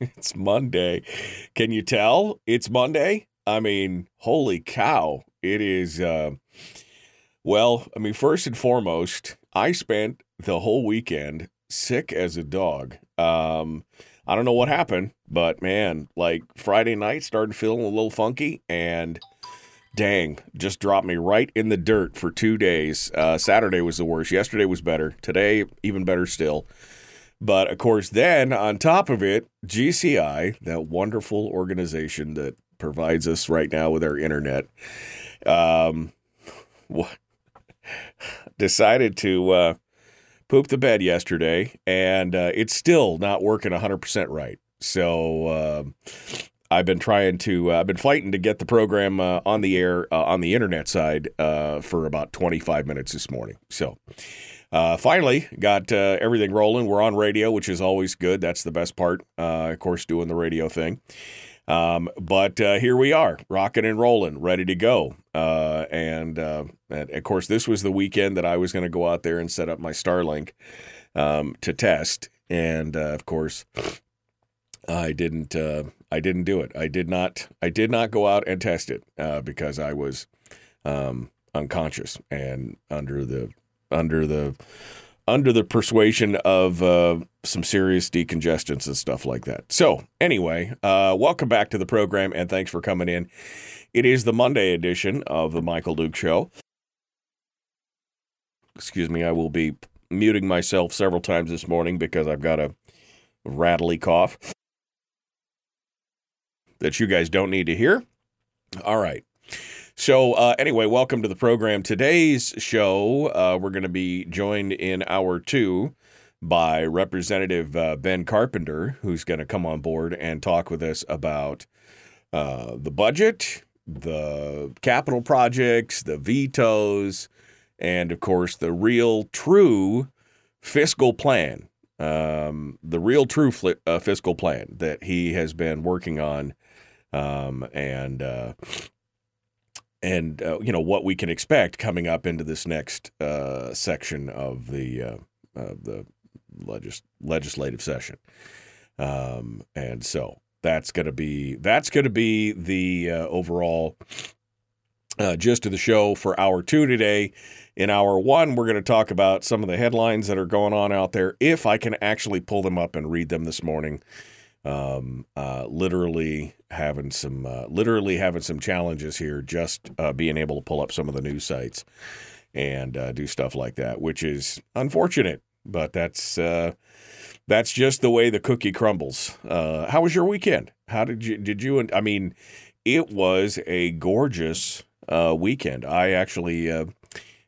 it's Monday. Can you tell it's Monday? I mean, holy cow. It is uh well, I mean, first and foremost, I spent the whole weekend sick as a dog. Um, I don't know what happened, but man, like Friday night started feeling a little funky and dang, just dropped me right in the dirt for two days. Uh, Saturday was the worst. Yesterday was better. Today, even better still. But of course, then on top of it, GCI, that wonderful organization that provides us right now with our internet, um, decided to uh, poop the bed yesterday, and uh, it's still not working 100% right. So uh, I've been trying to, uh, I've been fighting to get the program uh, on the air uh, on the internet side for about 25 minutes this morning. So finally got everything rolling. We're on radio, which is always good. That's the best part, of course, doing the radio thing. Um, but uh, here we are, rocking and rolling, ready to go. Uh, and, uh, and, of course, this was the weekend that I was going to go out there and set up my Starlink um, to test. And uh, of course, I didn't. Uh, I didn't do it. I did not. I did not go out and test it uh, because I was um, unconscious and under the under the under the persuasion of uh, some serious decongestants and stuff like that. So, anyway, uh, welcome back to the program and thanks for coming in. It is the Monday edition of the Michael Duke Show. Excuse me, I will be muting myself several times this morning because I've got a rattly cough that you guys don't need to hear. All right. So, uh, anyway, welcome to the program. Today's show, uh, we're going to be joined in hour two by Representative uh, Ben Carpenter, who's going to come on board and talk with us about uh, the budget, the capital projects, the vetoes, and of course, the real true fiscal plan. Um, the real true fl- uh, fiscal plan that he has been working on. Um, and uh, and uh, you know what we can expect coming up into this next uh, section of the uh, the legis- legislative session. Um, and so that's going to be that's going to be the uh, overall uh, gist of the show for hour two today. In hour one, we're going to talk about some of the headlines that are going on out there. If I can actually pull them up and read them this morning, um, uh, literally having some uh, literally having some challenges here, just uh, being able to pull up some of the news sites and uh, do stuff like that, which is unfortunate, but that's uh, that's just the way the cookie crumbles. Uh, how was your weekend? How did you did you? I mean, it was a gorgeous weekend. I actually.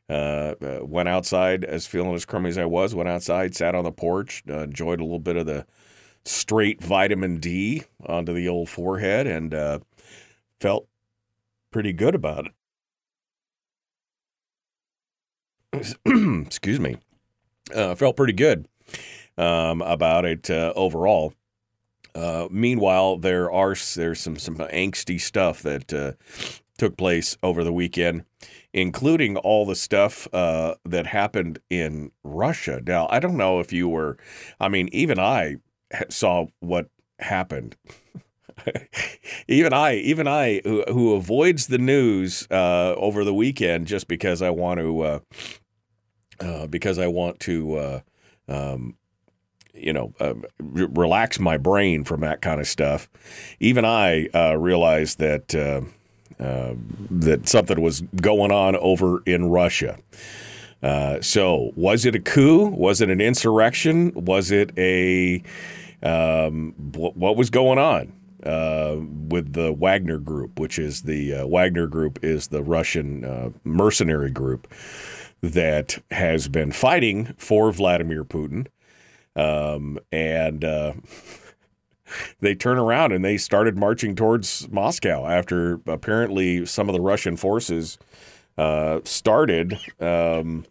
Went outside as feeling as crummy as I was. Went outside, sat on the porch, enjoyed a little bit of the straight vitamin D onto the old forehead and uh, felt pretty good about it. Excuse me. Uh, felt pretty good um, about it uh, overall. Uh, meanwhile, there are there's some some angsty stuff that uh, took place over the weekend, including all the stuff uh, that happened in Russia. Now, I don't know if you were, I mean, even I saw what happened. even I, even I, who, who avoids the news uh, over the weekend just because I want to, uh, uh, because I want to, uh, um, you know, re- relax my brain from that kind of stuff. Even I uh, realized that uh, that something was going on over in Russia. Uh, so, was it a coup? Was it an insurrection? Was it a um, wh- what was going on uh, with the Wagner Group, which is the uh, Wagner Group is the Russian uh, mercenary group that has been fighting for Vladimir Putin, um, and uh, they turn around and they started marching towards Moscow after apparently some of the Russian forces uh, started. Um,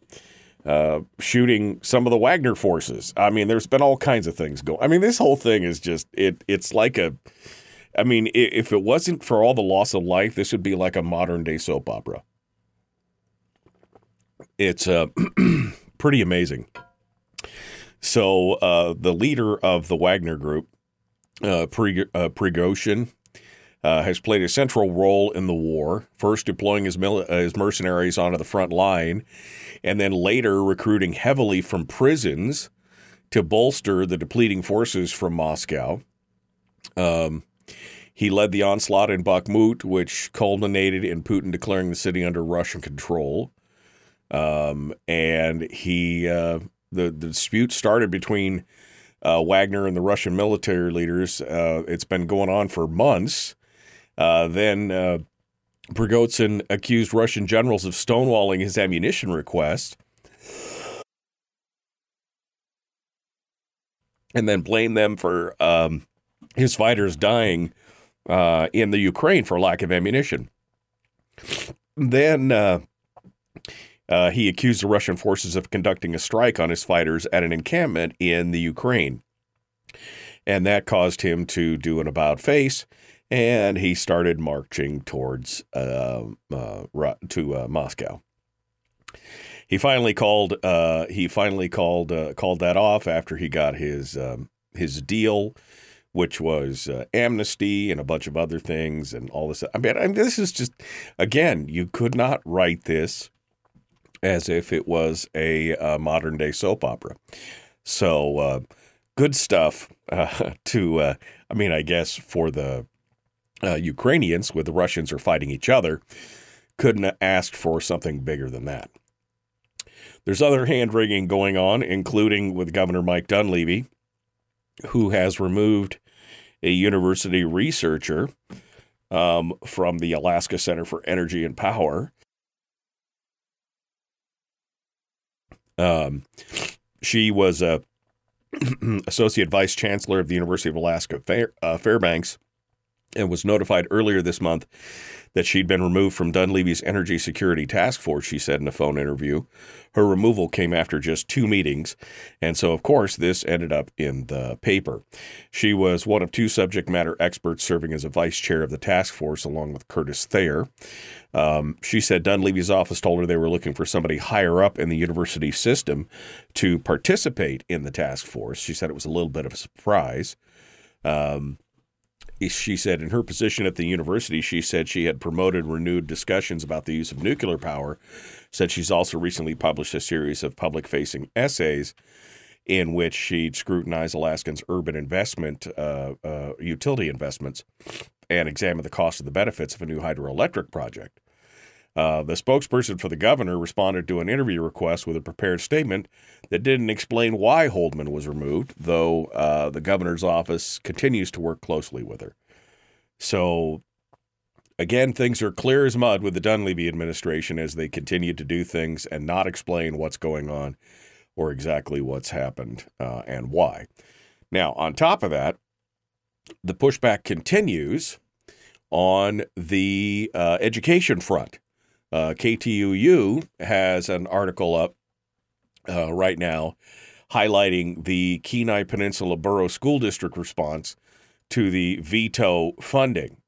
uh, shooting some of the Wagner forces. I mean, there's been all kinds of things going. I mean, this whole thing is just it. It's like a. I mean, if it wasn't for all the loss of life, this would be like a modern day soap opera. It's uh, pretty amazing. So uh, the leader of the Wagner Group, uh, Prigozhin, uh, has played a central role in the war, first deploying his, mil- uh, his mercenaries onto the front line, and then later recruiting heavily from prisons to bolster the depleting forces from Moscow. Um, he led the onslaught in Bakhmut, which culminated in Putin declaring the city under Russian control. Um, and he uh, the, the dispute started between uh, Wagner and the Russian military leaders. Uh, it's been going on for months. Uh, then uh, Prigozhin accused Russian generals of stonewalling his ammunition request. And then blamed them for um, his fighters dying uh, in the Ukraine for lack of ammunition. Then uh, uh, he accused the Russian forces of conducting a strike on his fighters at an encampment in the Ukraine. And that caused him to do an about face and he started marching towards uh, uh, to uh, Moscow. He finally called. Uh, he finally called uh, called that off after he got his um, his deal, which was uh, amnesty and a bunch of other things and all this. I mean, I mean, this is just again, you could not write this as if it was a, a modern day soap opera. So good stuff to. I mean, I guess for the uh, Ukrainians, with the Russians are fighting each other, couldn't have asked for something bigger than that. There's other hand wringing going on, including with Governor Mike Dunleavy, who has removed a university researcher um, from the Alaska Center for Energy and Power. Um, she was a associate vice chancellor of the University of Alaska Fair, uh, Fairbanks and was notified earlier this month that she'd been removed from Dunleavy's Energy Security Task Force, she said in a phone interview. Her removal came after just two meetings, and so, of course, this ended up in the paper. She was one of two subject matter experts serving as a vice chair of the task force, along with Curtis Thayer. Um, she said Dunleavy's office told her they were looking for somebody higher up in the university system to participate in the task force. She said it was a little bit of a surprise. Um, she said in her position at the university, she said she had promoted renewed discussions about the use of nuclear power. Said she's also recently published a series of public facing essays in which she'd scrutinized Alaskans' urban investment, uh, uh, utility investments, and examined the cost of the benefits of a new hydroelectric project. Uh, the spokesperson for the governor responded to an interview request with a prepared statement that didn't explain why Holdman was removed, though uh, the governor's office continues to work closely with her. So, again, things are clear as mud with the Dunleavy administration as they continue to do things and not explain what's going on or exactly what's happened uh, and why. Now, on top of that, the pushback continues on the uh, education front. Uh, KTUU has an article up uh, right now highlighting the Kenai Peninsula Borough School District response to the veto funding.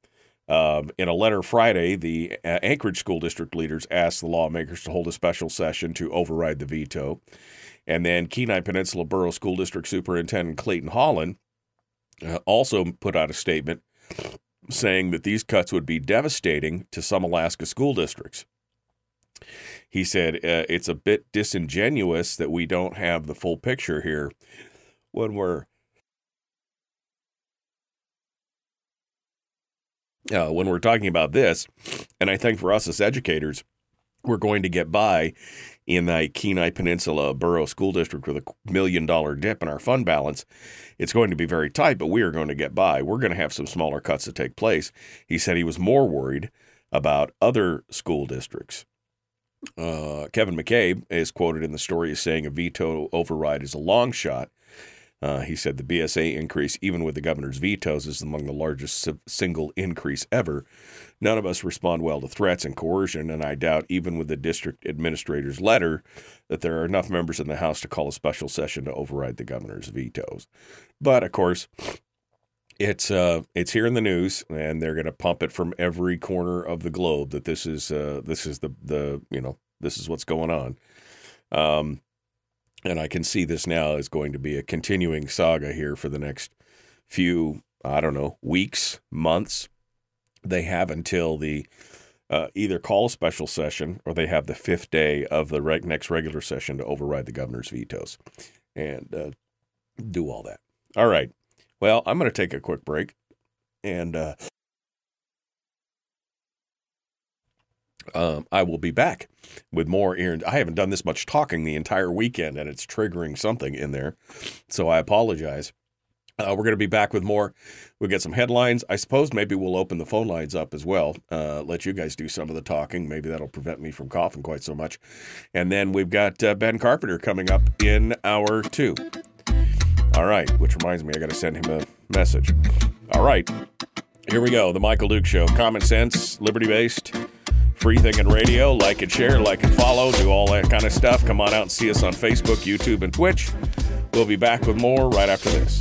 Um, in a letter Friday, the uh, Anchorage School District leaders asked the lawmakers to hold a special session to override the veto. And then Kenai Peninsula Borough School District Superintendent Clayton Holland uh, also put out a statement saying that these cuts would be devastating to some Alaska school districts. He said uh, it's a bit disingenuous that we don't have the full picture here when we're uh, when we're talking about this, and I think for us as educators, we're going to get by in the Kenai Peninsula Borough School District with a million dollar dip in our fund balance. It's going to be very tight, but we are going to get by. We're going to have some smaller cuts to take place. He said he was more worried about other school districts. Uh, Kevin McCabe is quoted in the story as saying a veto override is a long shot. Uh, he said the BSA increase, even with the governor's vetoes, is among the largest single increase ever. None of us respond well to threats and coercion, and I doubt, even with the district administrator's letter, that there are enough members in the House to call a special session to override the governor's vetoes. But of course, it's uh, it's here in the news, and they're going to pump it from every corner of the globe that this is uh, this is the the you know this is what's going on. Um, and I can see this now is going to be a continuing saga here for the next few I don't know weeks, months. They have until the uh, either call a special session or they have the fifth day of the next regular session to override the governor's vetoes and uh, do all that. All right. Well, I'm going to take a quick break and uh, um, I will be back with more. I haven't done this much talking the entire weekend, and it's triggering something in there. So I apologize. Uh, we're going to be back with more. We'll get some headlines. I suppose maybe we'll open the phone lines up as well. Uh, let you guys do some of the talking. Maybe that'll prevent me from coughing quite so much. And then we've got uh, Ben Carpenter coming up in hour two. All right, which reminds me, I got to send him a message. All right, here we go. The Michael Duke Show. Common sense, liberty based, free thinking radio. Like and share, like and follow, do all that kind of stuff. Come on out and see us on Facebook, YouTube, and Twitch. We'll be back with more right after this.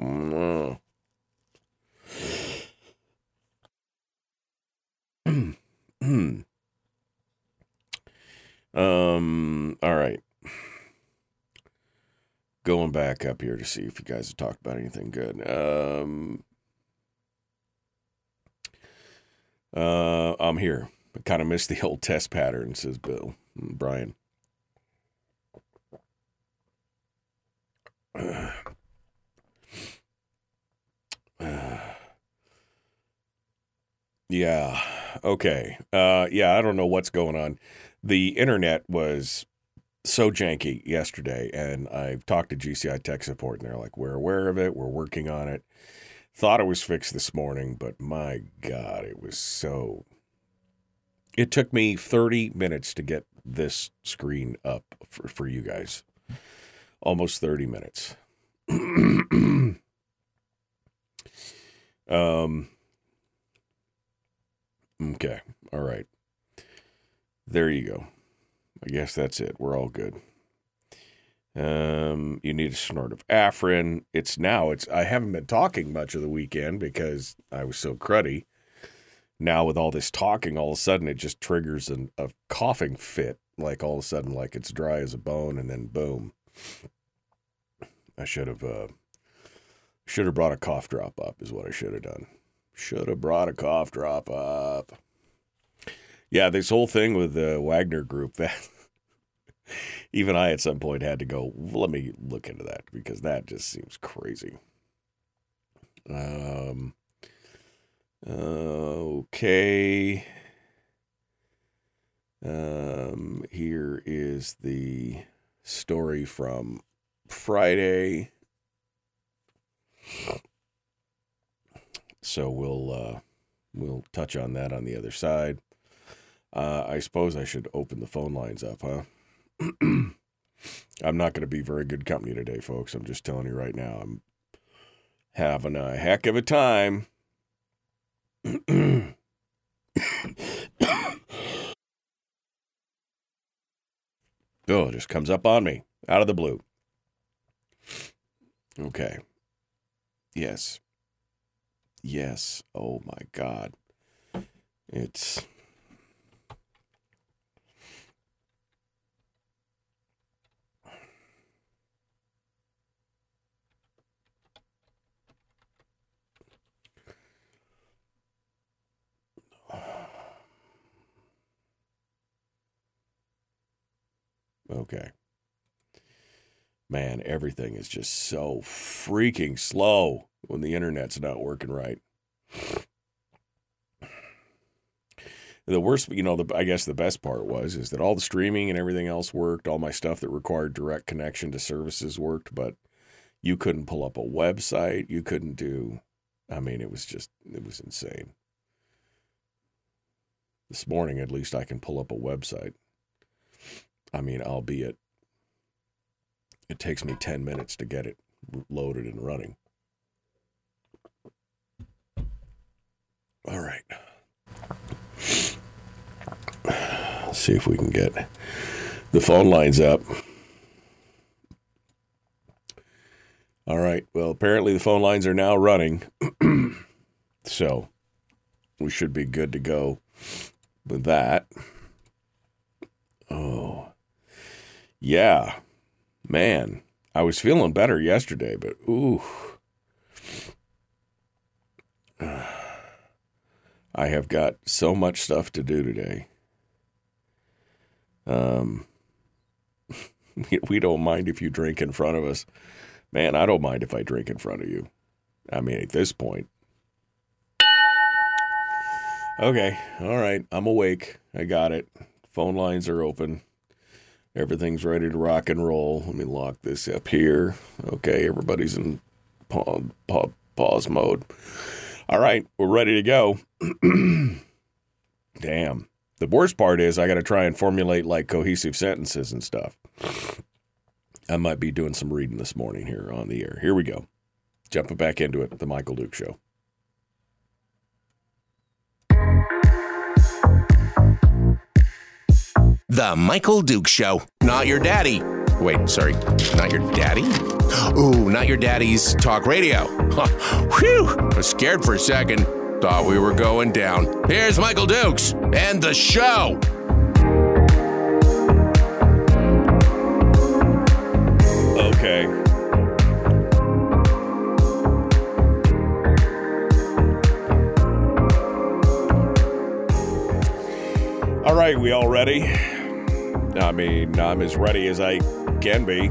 Mm. um. All right. Going back up here to see if you guys have talked about anything good. Um. Uh, I'm here. I kind of missed the old test pattern, says Bill. Brian. Yeah. Okay. Uh, yeah, I don't know what's going on. The internet was so janky yesterday, and I've talked to GCI tech support, and they're like, "We're aware of it. We're working on it." Thought it was fixed this morning, but my God, it was so. It took me 30 minutes to get this screen up for, for you guys. Almost 30 minutes. um, Okay. All right. There you go. I guess that's it. We're all good. Um, you need a snort of Afrin. It's now. It's. I haven't been talking much of the weekend because I was so cruddy. Now with all this talking, all of a sudden it just triggers an, a coughing fit. Like all of a sudden, like it's dry as a bone, and then boom. I should have. Uh, should have brought a cough drop up. Is what I should have done. Should have brought a cough drop up. Yeah, this whole thing with the Wagner group that even I at some point had to go, let me look into that because that just seems crazy. Um, okay. Um, here is the story from Friday. So we'll uh, we'll touch on that on the other side. Uh, I suppose I should open the phone lines up, huh? I'm not going to be very good company today, folks. I'm just telling you right now. I'm having a heck of a time. oh, it just comes up on me out of the blue. Okay. Yes. Yes. Oh my God. It's. Okay. Man, everything is just so freaking slow when the internet's not working right. The worst, you know, the, I guess the best part was is that all the streaming and everything else worked. All my stuff that required direct connection to services worked, but you couldn't pull up a website. You couldn't do. I mean, it was just it was insane. This morning, at least, I can pull up a website. I mean, albeit it takes me 10 minutes to get it loaded and running. All right. Let's see if we can get the phone lines up. All right. Well, apparently the phone lines are now running. so we should be good to go with that. Oh. Yeah. Man, I was feeling better yesterday, but ooh. I have got so much stuff to do today. Um, we don't mind if you drink in front of us. Man, I don't mind if I drink in front of you. I mean, at this point. Okay, all right, I'm awake. I got it. Phone lines are open. Everything's ready to rock and roll. Let me lock this up here. Okay, everybody's in pause, mode. All right, we're ready to go. Damn. The worst part is I got to try and formulate like cohesive sentences and stuff. I might be doing some reading this morning here on the air. Here we go. Jumping back into it, the Michael Duke Show. The Michael Duke Show. Not your daddy. Wait, sorry. Not your daddy? Ooh, not your daddy's talk radio. Huh. Whew. I was scared for a second. Thought we were going down. Here's Michael Dukes and the show. Okay. All right, we all ready? I mean, I'm as ready as I can be.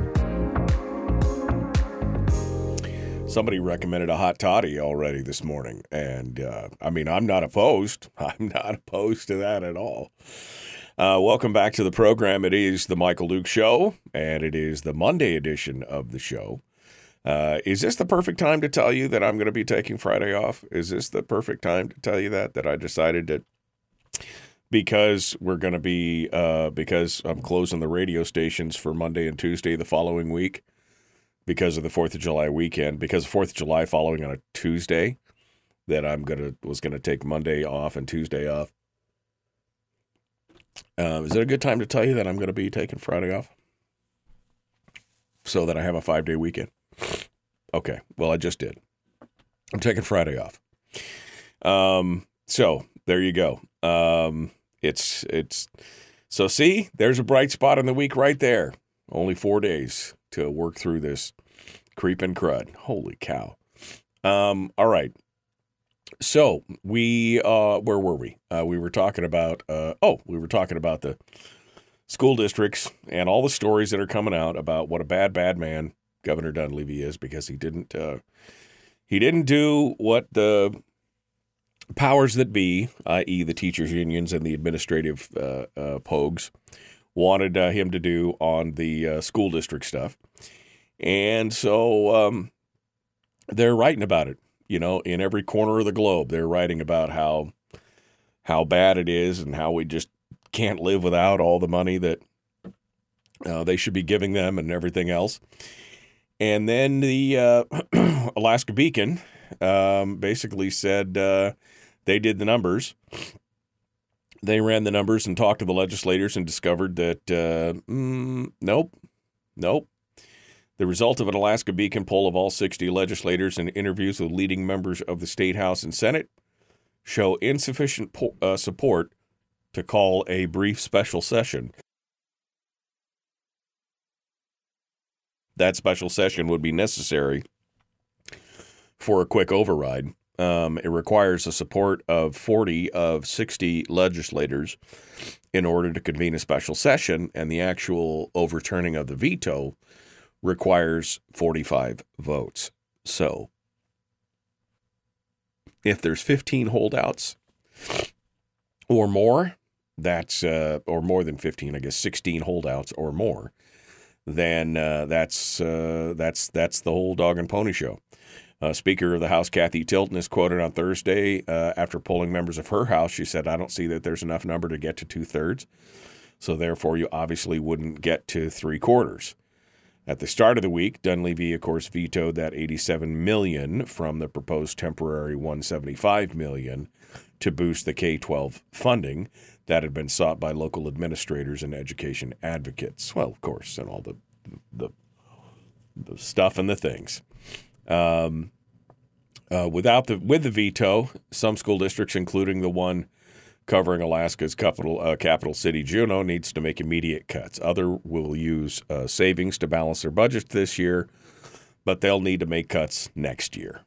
Somebody recommended a hot toddy already this morning, and uh, I mean, I'm not opposed. I'm not opposed to that at all. Uh, welcome back to the program. It is the Michael Duke Show, and it is the Monday edition of the show. Uh, is this the perfect time to tell you that I'm going to be taking Friday off? Is this the perfect time to tell you that that I decided to because we're going to be uh, because I'm closing the radio stations for Monday and Tuesday the following week because of the Fourth of July weekend. Because Fourth of July following on a Tuesday, that I'm gonna was gonna take Monday off and Tuesday off. Uh, is it a good time to tell you that I'm to be taking Friday off so that I have a five day weekend? Okay, well I just did. I'm taking Friday off. Um, so there you go. Um, it's it's so see, there's a bright spot in the week right there. Only four days to work through this creeping crud. Holy cow! Um, all right. So we uh, where were we? Uh, we were talking about uh, oh, we were talking about the school districts and all the stories that are coming out about what a bad bad man Governor Dunleavy is because he didn't uh, he didn't do what the powers that be, i.e., the teachers' unions and the administrative uh, uh, pogues, wanted uh, him to do on the uh, school district stuff. And so um, they're writing about it, you know, in every corner of the globe. They're writing about how how bad it is and how we just can't live without all the money that uh, they should be giving them and everything else. And then the uh, Alaska Beacon um, basically said they did the numbers. They ran the numbers and talked to the legislators and discovered that uh, mm, nope, nope. The result of an Alaska Beacon poll of all 60 legislators and interviews with leading members of the state house and senate show insufficient po- uh, support to call a brief special session. That special session would be necessary for a quick override. Um, it requires the support of 40 of 60 legislators in order to convene a special session, and the actual overturning of the veto requires 45 votes. So, if there's 15 holdouts or more, that's uh, or more than 15, I guess 16 holdouts or more, then uh, that's uh, that's that's the whole dog and pony show. Uh, Speaker of the House Kathy Tilton is quoted on Thursday uh, after polling members of her house. She said, "I don't see that there's enough number to get to two thirds, so therefore you obviously wouldn't get to three quarters." At the start of the week, Dunleavy, of course, vetoed that 87 million from the proposed temporary 175 million to boost the K-12 funding that had been sought by local administrators and education advocates. Well, of course, and all the the, the stuff and the things. Um, uh, without the with the veto, some school districts, including the one covering Alaska's capital uh, capital city, Juneau, needs to make immediate cuts. Other will use uh, savings to balance their budgets this year, but they'll need to make cuts next year.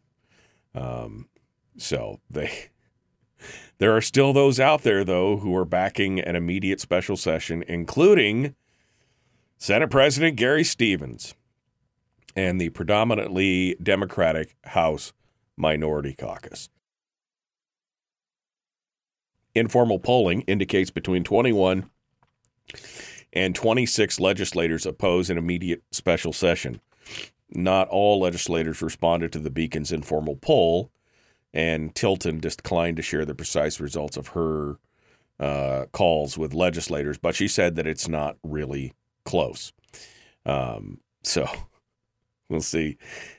Um, so they. There are still those out there, though, who are backing an immediate special session, including Senate President Gary Stevens and the predominantly Democratic House Minority Caucus. Informal polling indicates between 21 and 26 legislators oppose an immediate special session. Not all legislators responded to the Beacon's informal poll, and Tilton declined to share the precise results of her uh, calls with legislators, but she said that it's not really close. Um, so we'll see.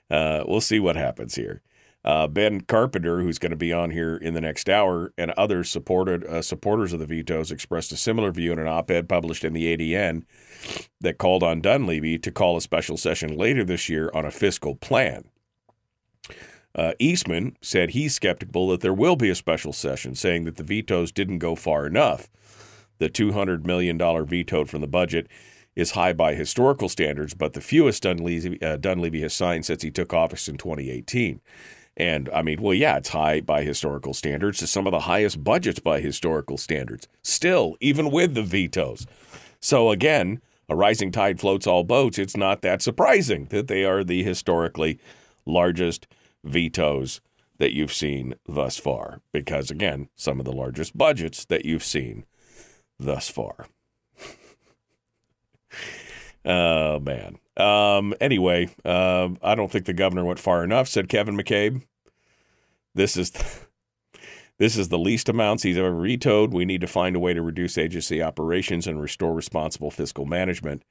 Uh, we'll see what happens here. Uh, ben Carpenter, who's going to be on here in the next hour, and other supported uh, supporters of the vetoes expressed a similar view in an op-ed published in the ADN that called on Dunleavy to call a special session later this year on a fiscal plan. Uh, Eastman said he's skeptical that there will be a special session, saying that the vetoes didn't go far enough. The $200 million vetoed from the budget is high by historical standards, but the fewest Dunleavy, uh, Dunleavy has signed since he took office in 2018. And I mean, well, yeah, it's high by historical standards. It's some of the highest budgets by historical standards, still, even with the vetoes. So again, a rising tide floats all boats. It's not that surprising that they are the historically largest vetoes that you've seen thus far, because again, some of the largest budgets that you've seen thus far. Oh man. Um, anyway, uh, I don't think the governor went far enough," said Kevin McCabe. This is the, this is the least amounts he's ever vetoed. We need to find a way to reduce agency operations and restore responsible fiscal management.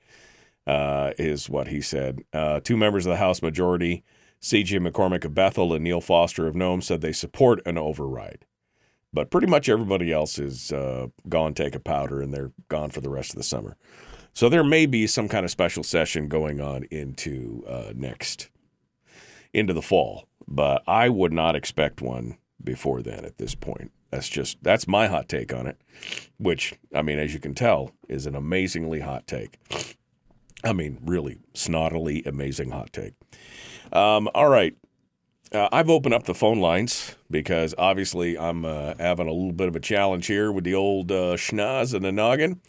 Uh, is what he said. Uh, two members of the House majority, C.J. McCormick of Bethel and Neil Foster of Nome, said they support an override. But pretty much everybody else is uh, gone take a powder and they're gone for the rest of the summer. So there may be some kind of special session going on into uh, next into the fall, but I would not expect one before then. At this point, that's just that's my hot take on it. Which I mean, as you can tell, is an amazingly hot take. I mean, really snottily amazing hot take. Um, all right. Uh, I've opened up the phone lines because obviously I'm uh, having a little bit of a challenge here with the old uh, schnoz and the noggin.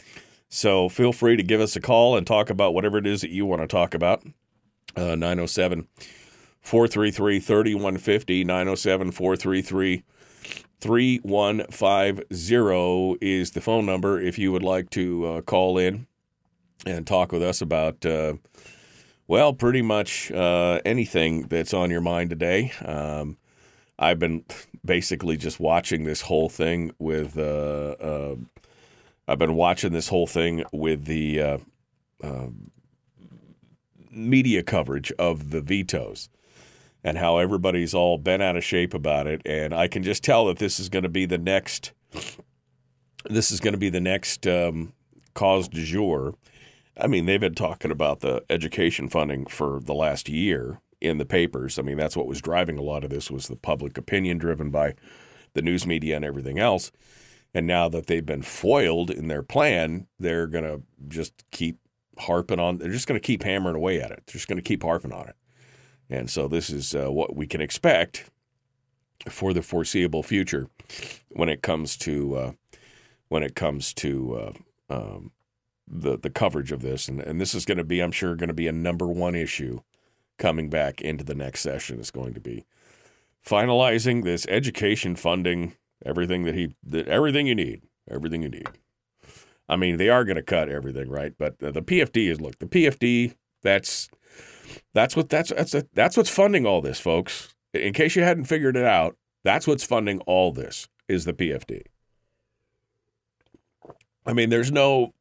So feel free to give us a call and talk about whatever it is that you want to talk about. Uh, 907 433 3150. 907 433 3150 is the phone number if you would like to uh, call in and talk with us about, uh, well, pretty much uh, anything that's on your mind today. Um, I've been basically just watching this whole thing with uh, uh, I've been watching this whole thing with the uh, uh, media coverage of the vetoes and how everybody's all bent out of shape about it. And I can just tell that this is going to be the next. This is going to be the next um, cause du jour. I mean, they've been talking about the education funding for the last year in the papers. I mean, that's what was driving a lot of this was the public opinion driven by the news media and everything else. And now that they've been foiled in their plan, they're going to just keep harping on. They're just going to keep hammering away at it. They're just going to keep harping on it. And so this is uh, what we can expect for the foreseeable future when it comes to uh, when it comes to uh, um, the the coverage of this. And, and this is going to be, I'm sure, going to be a number one issue coming back into the next session. Is going to be finalizing this education funding, everything that he, that everything you need, everything you need. I mean, they are going to cut everything, right? But the, PFD is look, the PFD that's that's what that's that's that's what's funding all this, folks. In case you hadn't figured it out, that's what's funding all this is the PFD. I mean, there's no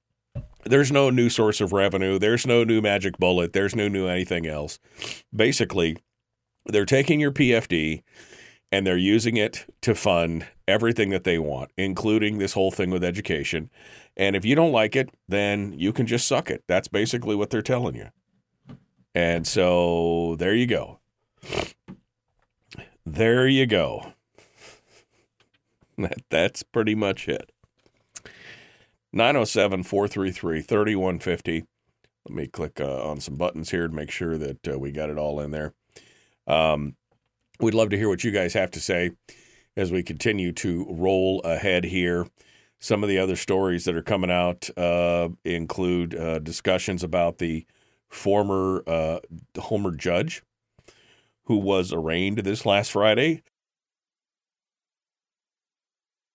there's no new source of revenue, there's no new magic bullet, there's no new anything else. Basically, they're taking your PFD and they're using it to fund everything that they want, including this whole thing with education. And if you don't like it, then you can just suck it. That's basically what they're telling you. And so there you go. There you go. That, that's pretty much it. 907 433 3150. Let me click uh, on some buttons here to make sure that uh, we got it all in there. Um, we'd love to hear what you guys have to say as we continue to roll ahead here. Some of the other stories that are coming out uh, include uh, discussions about the former uh, Homer Judge, who was arraigned this last Friday.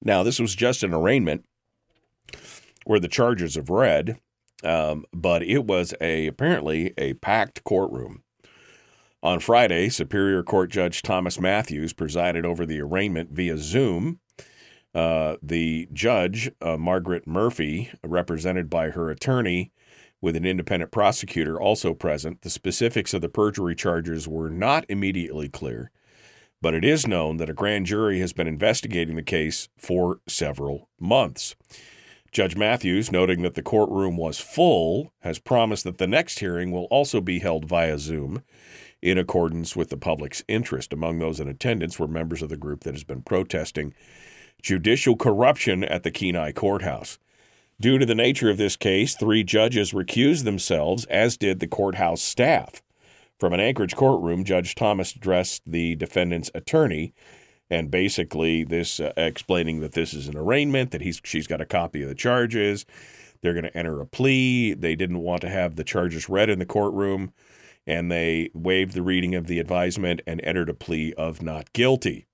Now, this was just an arraignment where the charges have read, um, but it was a apparently a packed courtroom. On Friday, Superior Court Judge Thomas Matthews presided over the arraignment via Zoom. Uh, the judge, uh, Margaret Murphy, represented by her attorney, with an independent prosecutor also present. The specifics of the perjury charges were not immediately clear, but it is known that a grand jury has been investigating the case for several months. Judge Matthews, noting that the courtroom was full, has promised that the next hearing will also be held via Zoom in accordance with the public's interest. Among those in attendance were members of the group that has been protesting judicial corruption at the Kenai courthouse. Due to the nature of this case, three judges recused themselves, as did the courthouse staff. From an Anchorage courtroom, Judge Thomas addressed the defendant's attorney, and basically this uh, explaining that this is an arraignment, that he's she's got a copy of the charges. They're going to enter a plea. They didn't want to have the charges read in the courtroom, and they waived the reading of the advisement and entered a plea of not guilty.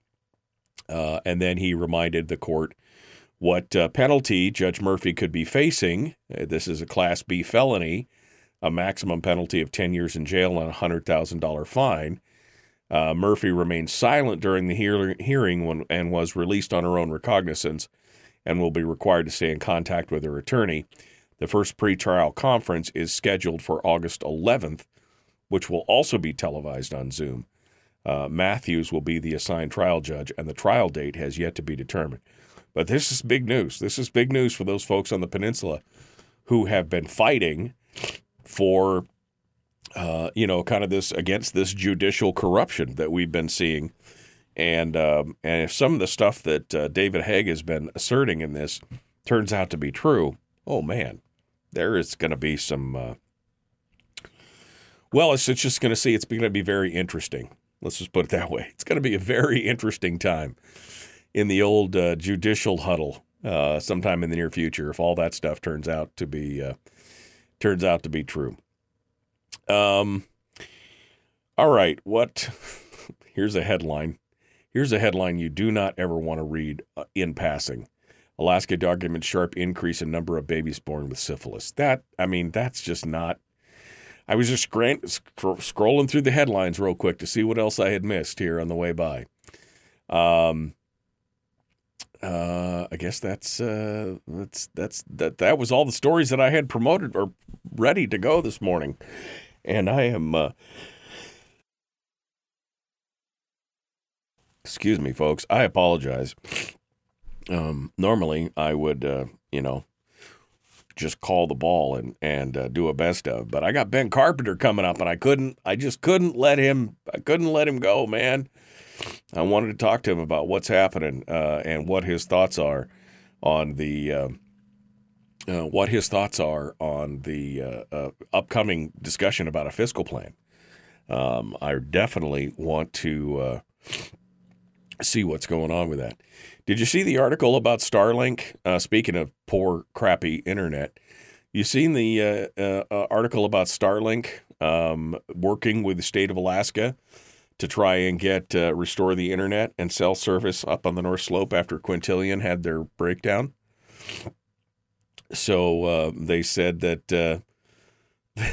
Uh, and then he reminded the court what uh, penalty Judge Murphy could be facing. Uh, this is a Class B felony, a maximum penalty of 10 years in jail and a $100,000 fine. Uh, Murphy remained silent during the hear- hearing when, and was released on her own recognizance and will be required to stay in contact with her attorney. The first pretrial conference is scheduled for August 11th, which will also be televised on Zoom. Uh, Matthews will be the assigned trial judge, and the trial date has yet to be determined. But this is big news. This is big news for those folks on the peninsula who have been fighting for, uh, you know, kind of this against this judicial corruption that we've been seeing. And um, and if some of the stuff that uh, David Haig has been asserting in this turns out to be true, oh man, there is going to be some. Well, it's, it's just going to see. It's going to be very interesting. Let's just put it that way. It's going to be a very interesting time in the old uh, judicial huddle uh, sometime in the near future if all that stuff turns out to be uh, turns out to be true. Um, all right, what? Here's a headline. Here's a headline you do not ever want to read uh, in passing. Alaska documents sharp increase in number of babies born with syphilis. That I mean, that's just not. I was just scr- scrolling through the headlines real quick to see what else I had missed here on the way by. Um, uh, I guess that's uh, that's that's that that was all the stories that I had promoted or ready to go this morning, and I am. Uh, excuse me, folks. I apologize. Um, normally, I would, uh, you know, just call the ball and and uh, do a best of, but I got Ben Carpenter coming up, and I couldn't. I just couldn't let him. I couldn't let him go, man. I wanted to talk to him about what's happening uh, and what his thoughts are on the uh, uh, what his thoughts are on the uh, uh, upcoming discussion about a fiscal plan. Um, I definitely want to uh, see what's going on with that. Did you see the article about Starlink? speaking of poor, crappy internet, you seen the article about Starlink um, working with the state of Alaska to try and get uh, restore the internet and cell service up on the North Slope after Quintillion had their breakdown. So uh, they said that uh,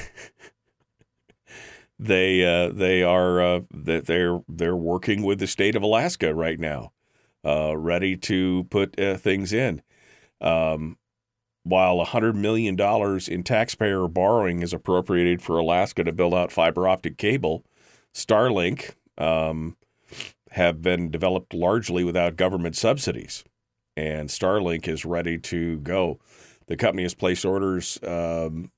they uh, they are uh, that they're they're working with the state of Alaska right now, uh, ready to put things in. Um, while $100 million in taxpayer borrowing is appropriated for Alaska to build out fiber optic cable, Starlink um, have been developed largely without government subsidies, and Starlink is ready to go. The company has placed orders. Um,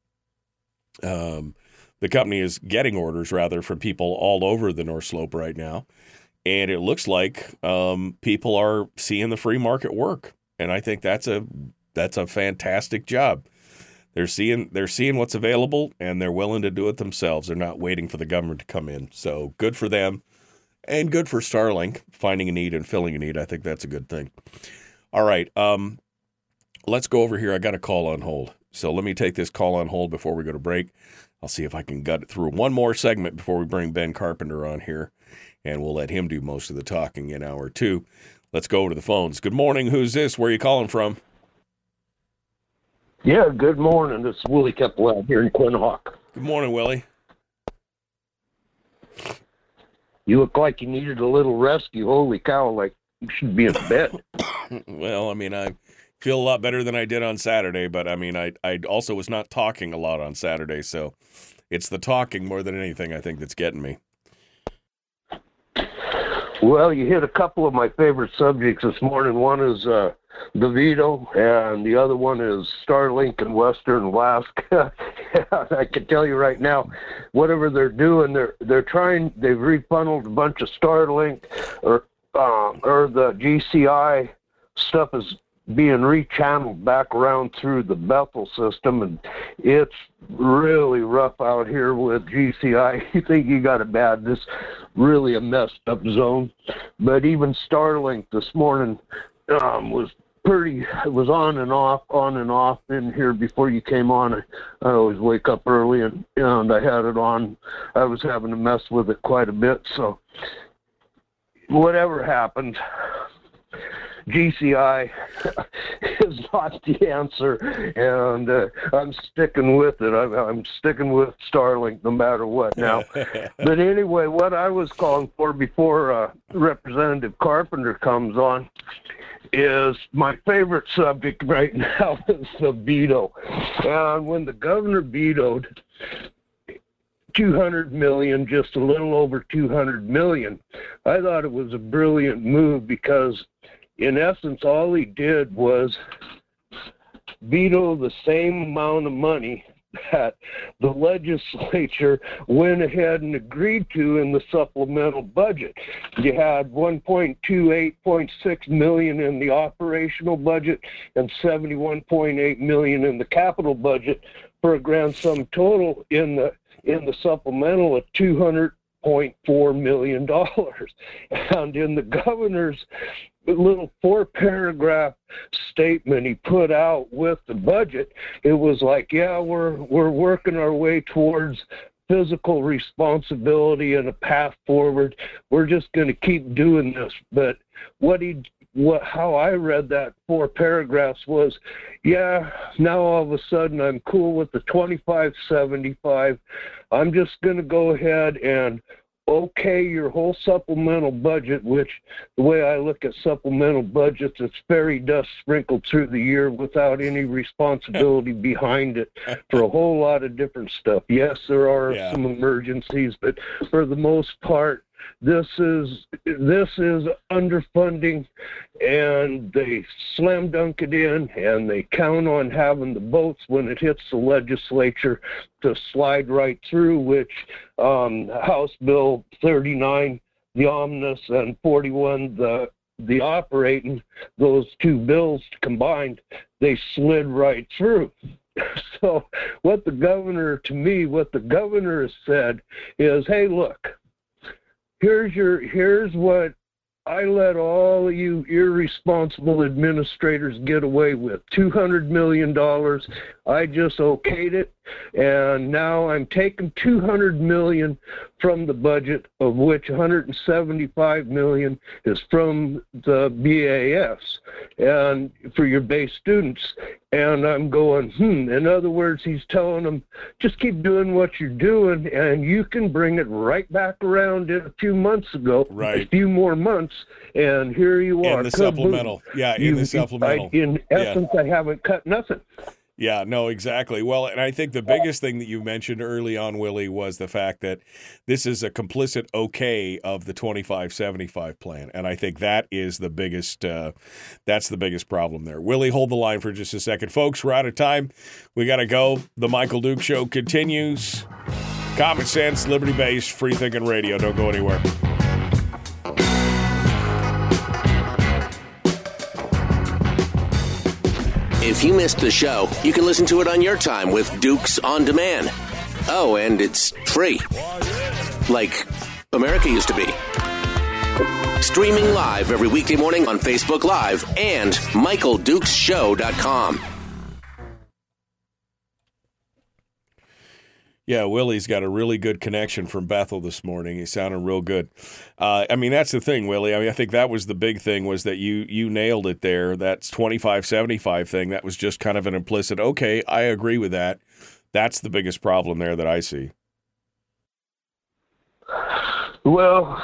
um, the company is getting orders rather from people all over the North Slope right now, and it looks like um, people are seeing the free market work, and I think that's a that's a fantastic job. They're seeing they're seeing what's available and they're willing to do it themselves. They're not waiting for the government to come in. So good for them and good for Starlink finding a need and filling a need. I think that's a good thing. All right, um, let's go over here. I got a call on hold, so let me take this call on hold before we go to break. I'll see if I can gut it through one more segment before we bring Ben Carpenter on here, and we'll let him do most of the talking in hour two. Let's go over to the phones. Good morning. Who's this? Where are you calling from? Yeah, good morning. This is Willie Keppel here in Quinhagak. Good morning, Willie. You look like you needed a little rescue. Holy cow, like you should be in bed. well, I mean, I feel a lot better than I did on Saturday, but I mean, I, I also was not talking a lot on Saturday, so it's the talking more than anything I think that's getting me. Well, you hit a couple of my favorite subjects this morning. One is uh, the veto, and the other one is Starlink and Western Alaska. I can tell you right now, whatever they're doing, they're they're trying. They've refunneled a bunch of Starlink or uh, or the GCI stuff is being rechanneled back around through the Bethel system, and it's really rough out here with GCI. You think you got a bad, this really a messed up zone. But even Starlink this morning um, was pretty it was on and off on and off in here before you came on I, I always wake up early and and I had it on I was having to mess with it quite a bit so whatever happened GCI is not the answer, and uh, I'm sticking with it. I'm, I'm, sticking with Starlink no matter what now. but anyway, what I was calling for before uh, Representative Carpenter comes on is my favorite subject right now is the veto. And when the governor vetoed 200 million, just a little over 200 million, I thought it was a brilliant move because, in essence, all he did was veto the same amount of money that the legislature went ahead and agreed to in the supplemental budget. You had 1.28.6 million in the operational budget and 71.8 million in the capital budget for a grand sum total in the in the supplemental of 200.4 million dollars. And in the governor's little four paragraph statement he put out with the budget, it was like, yeah, we're we're working our way towards physical responsibility and a path forward. We're just going to keep doing this. But what he what how I read that four paragraphs was, yeah, now all of a sudden I'm cool with the 2575. I'm just going to go ahead and okay your whole supplemental budget, which the way I look at supplemental budgets, it's fairy dust sprinkled through the year without any responsibility behind it for a whole lot of different stuff. Yes, there are Yeah. some emergencies, but for the most part, this is this is underfunding and they slam dunk it in and they count on having the votes when it hits the legislature to slide right through which um, house bill 39 the omnibus and 41 the the operating those two bills combined they slid right through. So what the governor to me what the governor has said is hey look here's your here's what I let all you irresponsible administrators get away with. Two hundred million dollars. I just okayed it, and now I'm taking two hundred million from the budget, of which 175 million is from the BAS, and for your base students. And I'm going, hmm. In other words, he's telling them, just keep doing what you're doing, and you can bring it right back around in a few months ago, Right. a few more months, and here you are. In the kaboom. supplemental. Yeah, in the supplemental. I, in Yeah. essence, I haven't cut nothing. Yeah, no, exactly. Well, and I think the biggest thing that you mentioned early on, Willie, was the fact that this is a complicit okay of the 2575 plan. And I think that is the biggest uh, that's the biggest problem there. Willie, hold the line for just a second. Folks, we're out of time. We got to go. The Michael Duke show continues. Common sense, liberty based, free thinking radio. Don't go anywhere. If you missed the show, you can listen to it on your time with Dukes on Demand. Oh, and it's free. Like America used to be. Streaming live every weekday morning on Facebook Live and MichaelDukesShow.com. Yeah, Willie's got a really good connection from Bethel this morning. He sounded real good. Uh, I mean, that's the thing, Willie. I mean, I think that was the big thing was that you you nailed it there. That's twenty five seventy five thing. That was just kind of an implicit. Okay, I agree with that. That's the biggest problem there that I see. Well,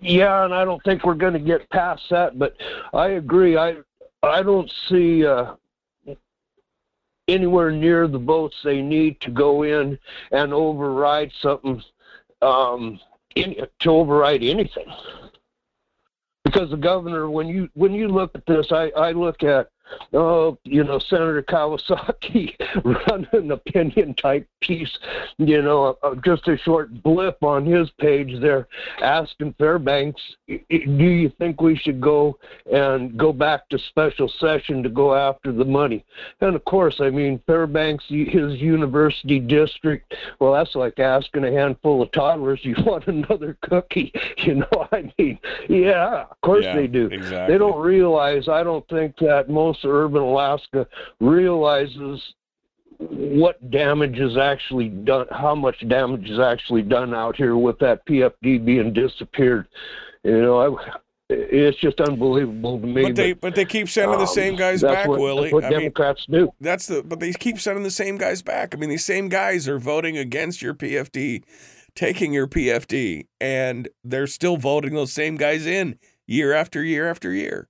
yeah, and I don't think we're going to get past that, but I agree. I I don't see uh, anywhere near the votes they need to go in and override something um, in, to override anything. Because the governor, when you when you look at this, I, I look at oh, you know, Senator Kawasaki running an opinion type piece, you know, uh, just a short blip on his page there asking Fairbanks, "I- I- do you think we should go and go back to special session to go after the money? And of course, I mean, Fairbanks, his university district, well, that's like asking a handful of toddlers, you want another cookie? You know, I mean, yeah, of course Yeah, they do. exactly. They don't realize, I don't think that most urban Alaska realizes what damage is actually done, how much damage is actually done out here with that PFD being disappeared. You know, I, it's just unbelievable to me. But they but they keep sending the um, same guys that's back, what, Willie. That's what I mean, Democrats do. that's the but they keep sending the same guys back. I mean, these same guys are voting against your PFD, taking your PFD, and they're still voting those same guys in year after year after year.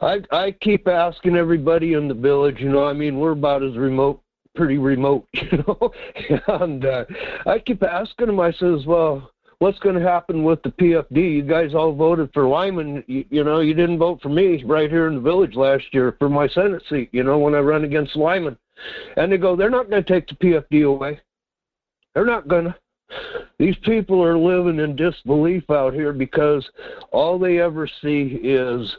I I keep asking everybody in the village. You know, I mean, we're about as remote, pretty remote, you know. and uh, I keep asking them. I says, well. What's going to happen with the PFD? You guys all voted for Lyman. You, you know, you didn't vote for me right here in the village last year for my Senate seat. You know, when I run against Lyman, and they go, they're not going to take the PFD away. They're not going to. These people are living in disbelief out here because all they ever see is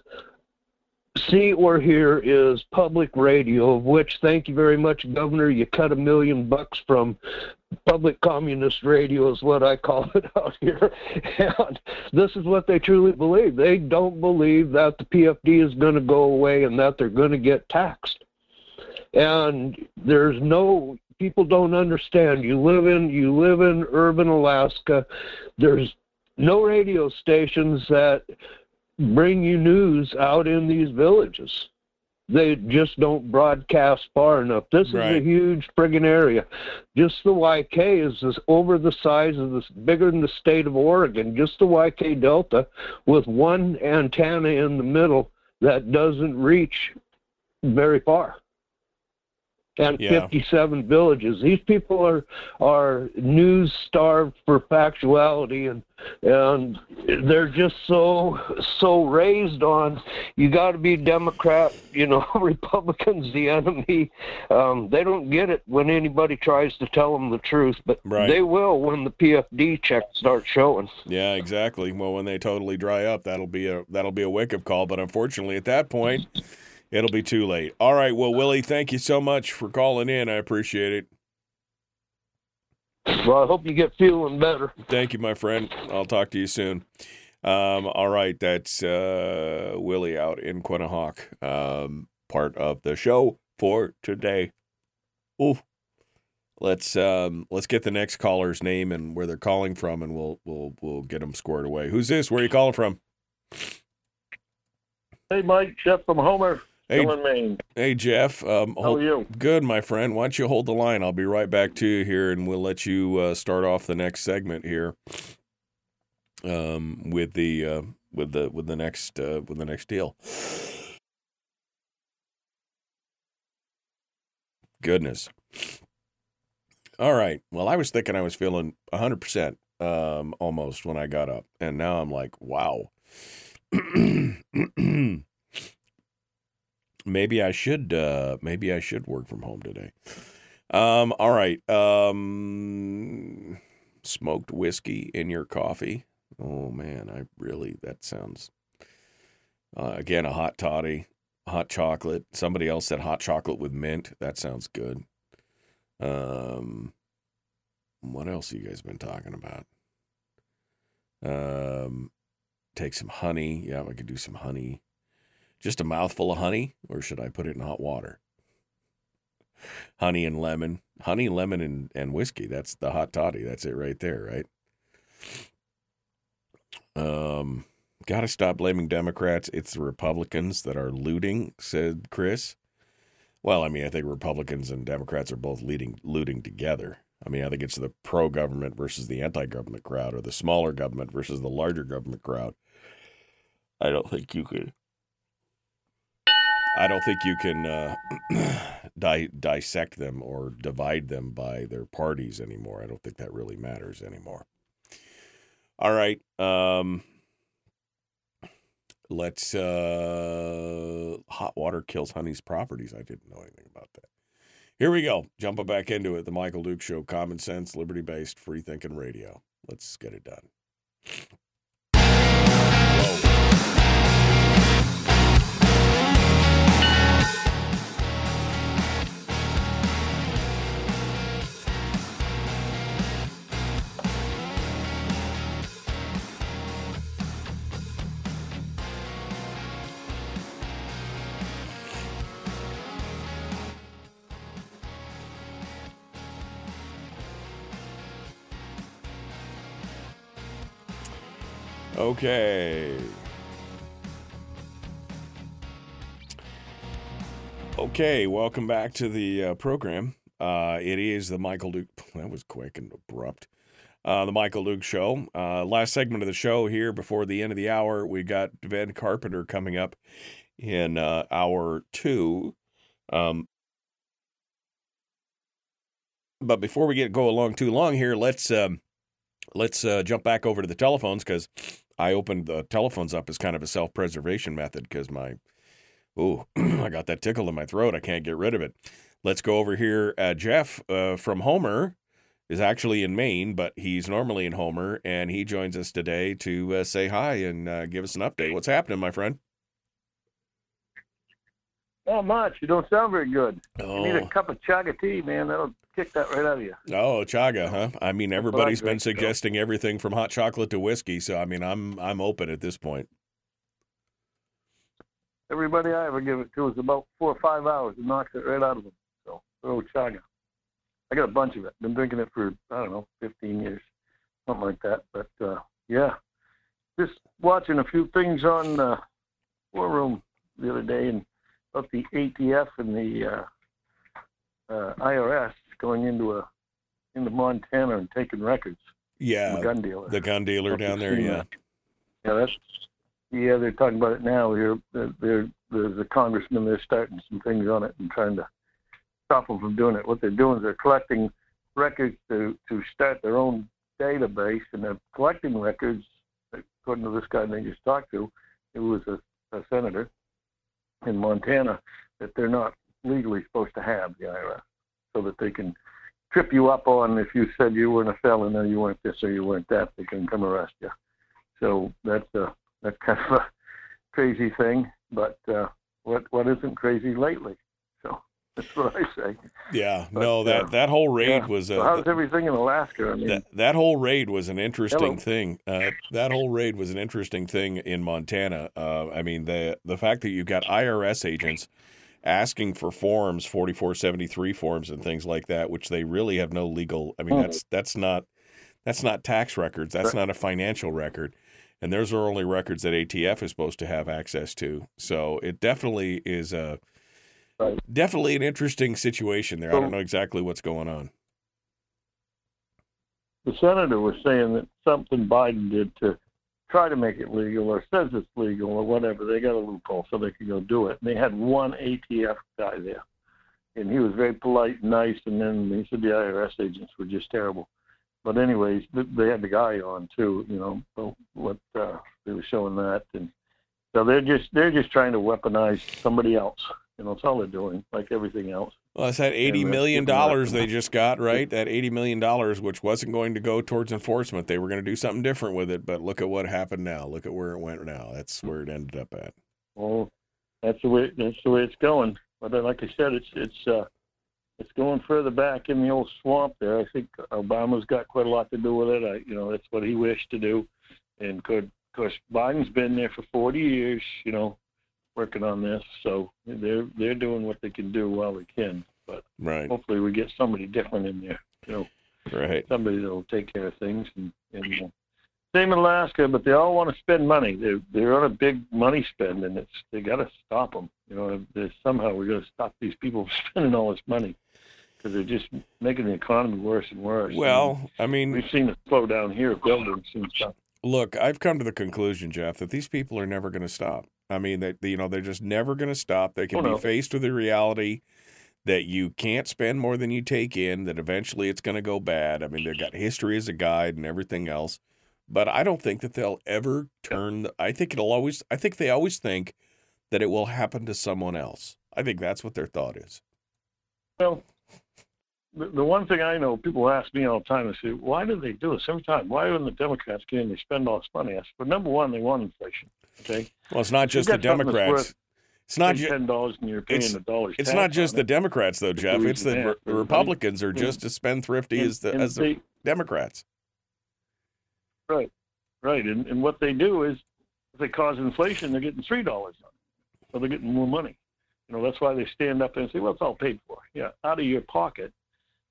see or hear is public radio, of which, thank you very much, Governor, you cut a million bucks from public communist radio, is what I call it out here. And this is what they truly believe. They don't believe that the PFD is going to go away and that they're going to get taxed. And there's no people don't understand. You live in you live in urban Alaska. There's no radio stations that bring you news out in these villages. they just don't broadcast far enough. This is a huge friggin' area. Just the YK is this over the size of this, bigger than the state of Oregon. Just the YK Delta, with one antenna in the middle that doesn't reach very far. And Yeah. 57 villages. These people are are news starved for factuality, and and they're just so so raised on you got to be Democrat, you know, Republicans the enemy. Um, they don't get it when anybody tries to tell them the truth, but Right. they will when the PFD check starts showing. Yeah, exactly. Well, when they totally dry up, that'll be a that'll be a wake up call. But unfortunately, at that point, it'll be too late. All right. Well, Willie, thank you so much for calling in. I appreciate it. Well, I hope you get feeling better. Thank you, my friend. I'll talk to you soon. Um, all right, that's uh, Willie out in Quinhagak, um, part of the show for today. Ooh, let's um, let's get the next caller's name and where they're calling from, and we'll we'll we'll get them squared away. Who's this? Where are you calling from? Hey, Mike, Jeff from Homer, Hey, still in Maine. hey, Jeff. Um, How hold- are you? Good, my friend. Why don't you hold the line? I'll be right back to you here, and we'll let you uh, start off the next segment here. Um, with the uh, with the with the next uh, with the next deal. Goodness. All right. Well, I was thinking I was feeling hundred percent um, almost when I got up, and now I'm like, wow. maybe I should uh maybe I should work from home today. Um all right. Um smoked whiskey in your coffee. Oh man, I really that sounds uh, again a hot toddy, hot chocolate. Somebody else said hot chocolate with mint. That sounds good. Um what else have you guys been talking about? Um take some honey. Yeah, I could do some honey just a mouthful of honey, or should I put it in hot water? Honey and lemon, honey, lemon, and, and whiskey. That's the hot toddy. That's it right there, right? Um, got to stop blaming Democrats. It's the Republicans that are looting," said Chris. Well, I mean, I think Republicans and Democrats are both leading looting together. I mean, I think it's the pro-government versus the anti-government crowd, or the smaller government versus the larger government crowd. I don't think you could. I don't think you can uh, di- dissect them or divide them by their parties anymore. I don't think that really matters anymore. All right. Um, let's. Uh, hot water kills honey's properties. I didn't know anything about that. Here we go. Jumping back into it. The Michael Duke Show. Common sense, liberty based, free thinking radio. Let's get it done. Okay. Okay, welcome back to the uh, program. Uh, it is the Michael Duke. That was quick and abrupt. Uh, the Michael Duke Show. Uh, last segment of the show here before the end of the hour. We got Ben Carpenter coming up in uh, hour two. Um, but before we get go along too long here, let's um, let's uh, jump back over to the telephones because I opened the telephones up as kind of a self preservation method because my ooh I got that tickle in my throat. I can't get rid of it. Let's go over here. Uh, Jeff uh, from Homer is actually in Maine, but he's normally in Homer, and he joins us today to uh, say hi and uh, give us an update. What's happening, my friend? Not much. You don't sound very good. You need a Oh, cup of chaga tea, man. That'll kick that right out of you. oh, chaga, huh? I mean, everybody's been suggesting everything from hot chocolate to whiskey, so I mean, I'm I'm open at this point. Everybody I ever give it to is about four or five hours. It knocks it right out of them. So, oh, chaga. I got a bunch of it. Been drinking it for, I don't know, 15 years, something like that. But, uh, yeah, just watching a few things on uh, War Room the other day and about the ATF and the uh, uh, IRS going into a into Montana and taking records. Yeah, the gun dealer. The gun dealer down there. Yeah. that. Yeah, that's yeah. They're talking about it now. Here, there, there's a congressman. They're starting some things on it and trying to stop them from doing it. What they're doing is they're collecting records to to start their own database, and they're collecting records. According to this guy they just talked to, who was a, a senator in Montana, that they're not legally supposed to have the IRS, so that they can trip you up on if you said you weren't a felon or you weren't this or you weren't that, they can come arrest you. So that's a that's kind of a crazy thing, but uh, what what isn't crazy lately? So that's what I say. Yeah. But, no, that uh, that whole raid Yeah. was So uh, how's everything in Alaska? I mean, that that whole raid was an interesting Hello. thing. Uh, that whole raid was an interesting thing in Montana. Uh, I mean, the the fact that you've got IRS agents asking for forms, forty four seventy three forms, and things like that, which they really have no legal. I mean, that's mm-hmm. that's not that's not tax records. That's not a financial record. And those are only records that ATF is supposed to have access to. So it definitely is a Right. definitely an interesting situation there. I don't know exactly what's going on. the senator was saying that something Biden did to try to make it legal or says it's legal or whatever. They got a loophole so they could go do it. And they had one ATF guy there. And he was very polite and nice. And then he said the IRS agents were just terrible. But anyways, they had the guy on too, you know, what uh, they were showing that. And so they're just, they're just trying to weaponize somebody else. You know, that's all they're doing, like everything else. Well, it's that eighty that's million dollars they just got, right? That eighty million dollars, which wasn't going to go towards enforcement. They were going to do something different with it, but look at what happened now. Look at where it went now. That's where it ended up at. Well, that's the way that's the way it's going. But uh, like I said, it's it's uh, it's going further back in the old swamp there. I think Obama's got quite a lot to do with it. I, you know, that's what he wished to do, and could of course Biden's been there for 40 years. You know, working on this, so they're they're doing what they can do while they can. But Right, hopefully, we get somebody different in there. You know, right. somebody that'll take care of things. And, and uh, same in Alaska, but they all want to spend money. They're they're on a big money spend, and it's they got to stop them. You know, somehow we got to stop these people from spending all this money because they're just making the economy worse and worse. Well, I mean, we've seen it slow down here, buildings and stuff. look, I've come to the conclusion, Jeff, that these people are never going to stop. I mean, that you know, they're just never going to stop. They can Oh, no. be faced with the reality that you can't spend more than you take in. That eventually it's going to go bad. I mean, they've got history as a guide and everything else. But I don't think that they'll ever turn. The, I think it'll always. I think they always think that it will happen to someone else. I think that's what their thought is. Well, the, the one thing I know, people ask me all the time, they say, why do they do this every time? Why when the Democrats get in, they spend all this money? I said, well, number one, they want inflation. Okay, Well, it's not just the got something that's Democrats. It's not just. ten dollars and you're paying a dollar. It's not just the Democrats, though, Jeff. It's the Re- Republicans are just as spendthrifty as the and as the Democrats. right, right, and, and what they do is if they cause inflation, they're getting three dollars on it, so they're getting more money. You know, that's why they stand up and say, "Well, it's all paid for." Yeah, out of your pocket.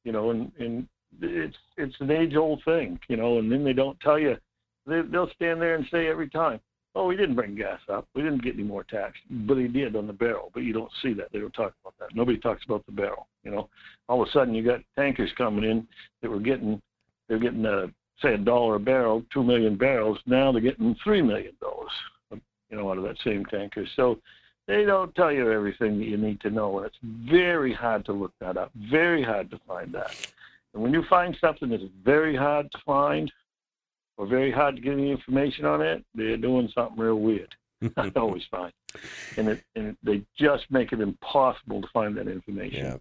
You know, and and it's it's an age old thing. You know, and then they don't tell you. They, they'll stand there and say every time, "Oh, we didn't bring gas up. We didn't get any more tax, but they did on the barrel." But you don't see that. They don't talk about that. Nobody talks about the barrel. You know, all of a sudden you got tankers coming in that were getting they're getting uh, say a dollar a barrel, two million barrels. Now they're getting three million dollars, you know, out of that same tanker. So they don't tell you everything that you need to know, and it's very hard to look that up. Very hard to find that. And when you find something that's very hard to find, or very hard to get any information on it, they're doing something real weird. I always find, and it and they just make it impossible to find that information. Yeah.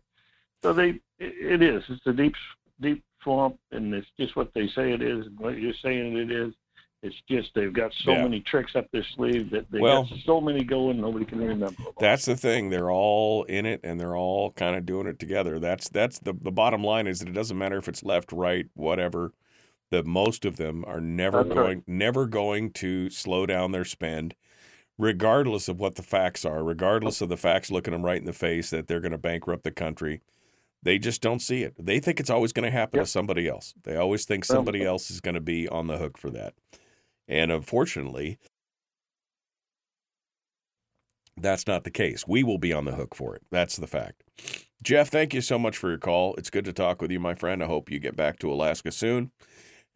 So they, it it is. It's a deep, deep swamp, and it's just what they say it is, and what you're saying it is. It's just they've got so Yeah. many tricks up their sleeve that they Well- got so many going, nobody can remember. Them. That's the thing. They're all in it and they're all kind of doing it together. That's that's the the bottom line is that it doesn't matter if it's left, right, whatever. That most of them are never That's going never going to slow down their spend, regardless of what the facts are, regardless of the facts looking them right in the face that they're going to bankrupt the country. They just don't see it. They think it's always going to happen Yep. to somebody else. They always think somebody uh else is going to be on the hook for that. And unfortunately, That's not the case. We will be on the hook for it. That's the fact. Jeff, thank you so much for your call. It's good to talk with you, my friend. I hope you get back to Alaska soon.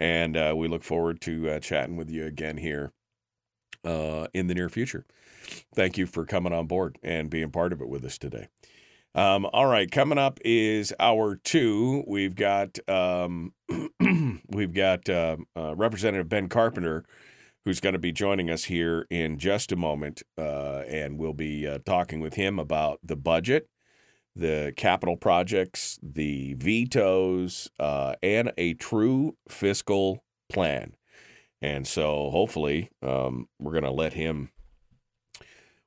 And uh, we look forward to uh, chatting with you again here uh, in the near future. Thank you for coming on board and being part of it with us today. Um, all right, coming up is hour two. We've got um, we've got uh, uh, Representative Ben Carpenter, who's going to be joining us here in just a moment, uh, and we'll be uh, talking with him about the budget, the capital projects, the vetoes, uh, and a true fiscal plan. And so, hopefully, um, we're going to let him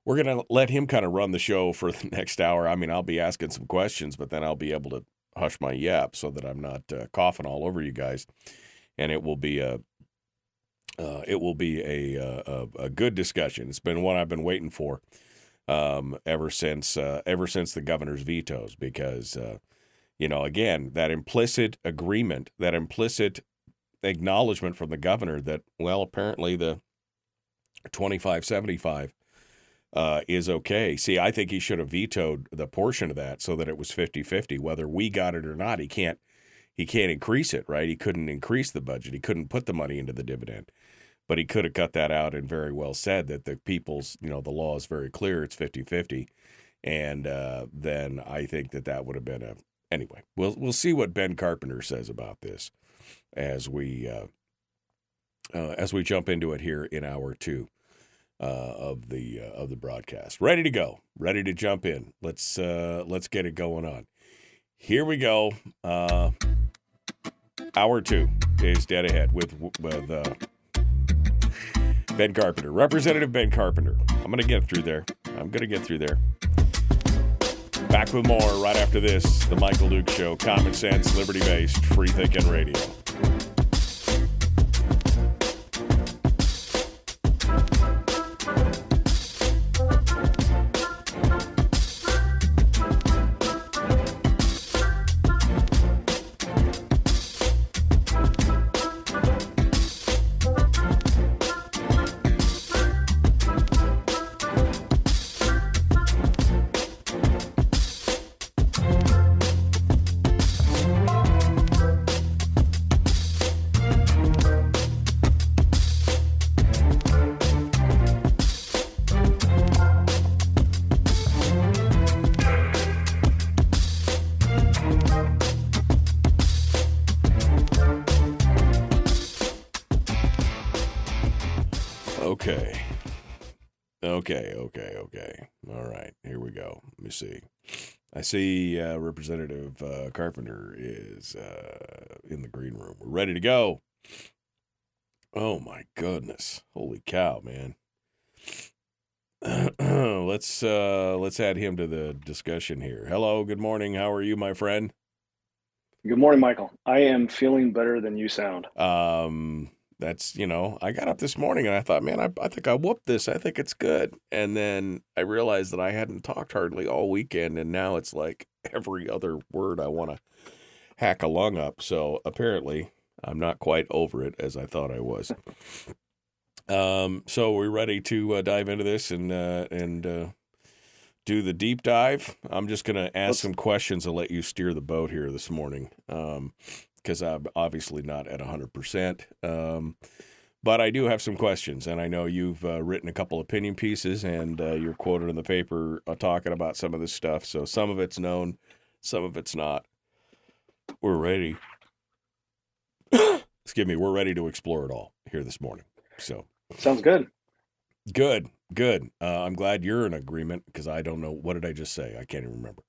we're going to let him kind of run the show for the next hour. I mean, I'll be asking some questions, but then I'll be able to hush my yap so that I'm not uh, coughing all over you guys, and it will be a uh, it will be a, a a good discussion. It's been one I've been waiting for um, ever since uh, ever since the governor's vetoes, because uh, you know, again, that implicit agreement, that implicit acknowledgement from the governor that well, apparently the twenty five seventy five uh, is okay. See, I think he should have vetoed the portion of that so that it was 50-50 whether we got it or not. He can't he can't increase it, right? He couldn't increase the budget. He couldn't put the money into the dividend. But he could have cut that out and very well said that the people's, you know, the law is very clear. It's 50-50. And uh, then I think that that would have been a anyway. We'll we'll see what Ben Carpenter says about this as we uh, uh, as we jump into it here in hour two uh, of the uh, of the broadcast. Ready to go, ready to jump in. Let's uh, let's get it going on. Here we go. Uh, hour two is dead ahead with with uh, Ben Carpenter, Representative Ben Carpenter. I'm gonna get through there. I'm gonna get through there. Back with more right after this. The Michael Duke Show, common sense, liberty based, free thinking radio. See uh, Representative uh, Carpenter is uh, in the green room. We're ready to go. Oh my goodness! Holy cow, man! let's uh, let's add him to the discussion here. Hello, good morning. How are you, my friend? Good morning, Michael. I am feeling better than you sound. Um, that's you know i got up this morning and i thought man I, I think i whooped this. I think it's good. And then i realized that i hadn't talked hardly all weekend and now it's like every other word i want to hack a lung up. So apparently i'm not quite over it as i thought i was. Um so we're ready to uh, dive into this and uh and uh do the deep dive. I'm just gonna ask Let's- some questions and let you steer the boat here this morning. Um because I'm obviously not at 100%. Um, but I do have some questions, and I know you've uh, written a couple opinion pieces, and uh, you're quoted in the paper uh, talking about some of this stuff. So some of it's known, some of it's not. We're ready. Excuse me. We're ready to explore it all here this morning. So Sounds good. good, good. Uh, I'm glad you're in agreement because I don't know what did I just say. I can't even remember.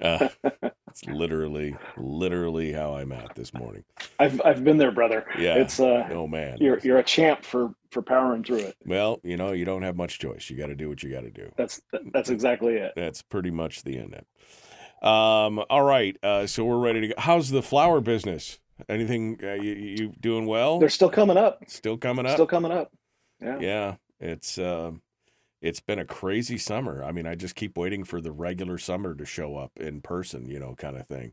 Uh, it's literally, literally how I'm at this morning. I've I've been there, brother. Yeah. It's uh Oh man. you're you're a champ for for powering through it. Well, you know, you don't have much choice. You got to do what you got to do. That's that's exactly it. That's pretty much the end. of it. Um. All right. Uh. So we're ready to go. How's the flower business? Anything? Uh, you, you doing well? They're still coming up. Still coming up. Still coming up. Yeah. yeah. It's um. It's been a crazy summer. I mean, I just keep waiting for the regular summer to show up in person. You know, kind of thing.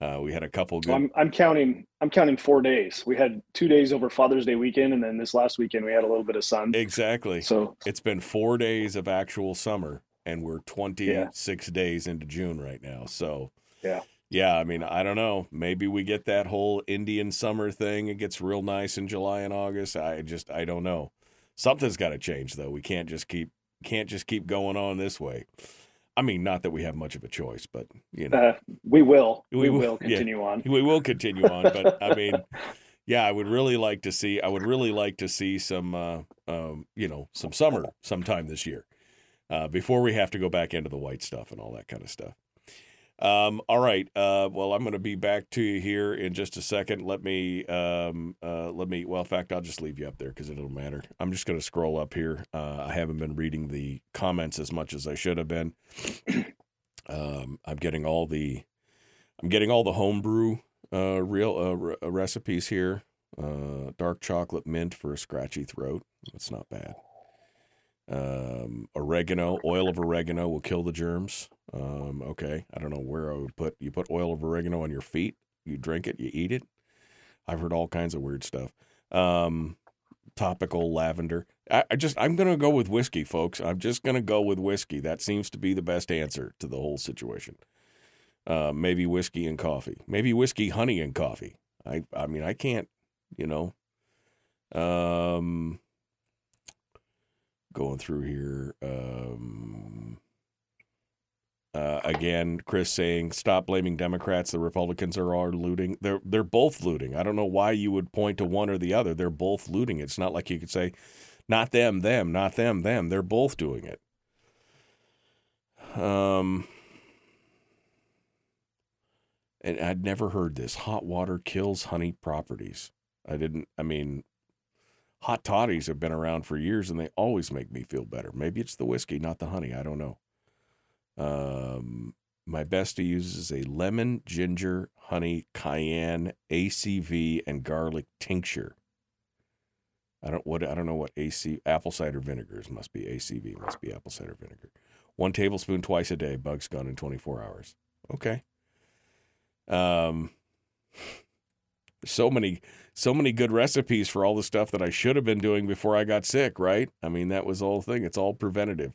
Uh, we had a couple good. I'm I'm counting I'm counting four days. We had two days over Father's Day weekend, and then this last weekend we had a little bit of sun. exactly. So It's been four days of actual summer, and we're 26 days into June right now. So, Yeah. Yeah. I mean, I don't know. Maybe we get that whole Indian summer thing. It gets real nice in July and August. I just, I don't know. Something's got to change, though. We can't just keep, can't just keep going on this way. I mean, not that we have much of a choice, but, you know, uh, we will We we, will- will yeah. continue on. we will continue on. But I mean, yeah, I would really like to see. I would really like to see some, uh, um, you know, some summer sometime this year, uh, before we have to go back into the white stuff and all that kind of stuff. Um, all right. Uh, well, I'm going to be back to you here in just a second. Let me, um, uh, let me. Well, in fact, I'll just leave you up there because it don't matter. I'm just going to scroll up here. Uh, I haven't been reading the comments as much as I should have been. um, I'm getting all the, I'm getting all the homebrew uh, real uh, re- uh, recipes here. Uh, dark chocolate mint for a scratchy throat. That's not bad. Um, oregano, oil of oregano will kill the germs. Um, okay, I don't know where I would put. You put oil of oregano on your feet. You drink it. You eat it. I've heard all kinds of weird stuff. Um, topical lavender. I, I just I'm gonna go with whiskey, folks. I'm just gonna go with whiskey. That seems to be the best answer to the whole situation. Uh, maybe whiskey and coffee. Maybe whiskey, honey, and coffee. I I mean I can't, you know. Um, going through here. Um, uh, again, Chris saying, "Stop blaming Democrats. The Republicans are all looting. They're they're both looting. I don't know why you would point to one or the other. They're both looting. It's not like you could say, not them, them, not them, them. They're both doing it." Um, and I'd never heard this. Hot water kills honey properties. I didn't. I mean, hot toddies have been around for years, and they always make me feel better. Maybe it's the whiskey, not the honey. I don't know. Um, my bestie uses a lemon, ginger, honey, cayenne, ACV, and garlic tincture. I don't what I don't know what AC apple cider vinegars must be ACV must be apple cider vinegar. One tablespoon twice a day. Bugs gone in 24 hours. Okay. Um, so many so many good recipes for all the stuff that I should have been doing before I got sick. Right? I mean that was the whole thing. It's all preventative.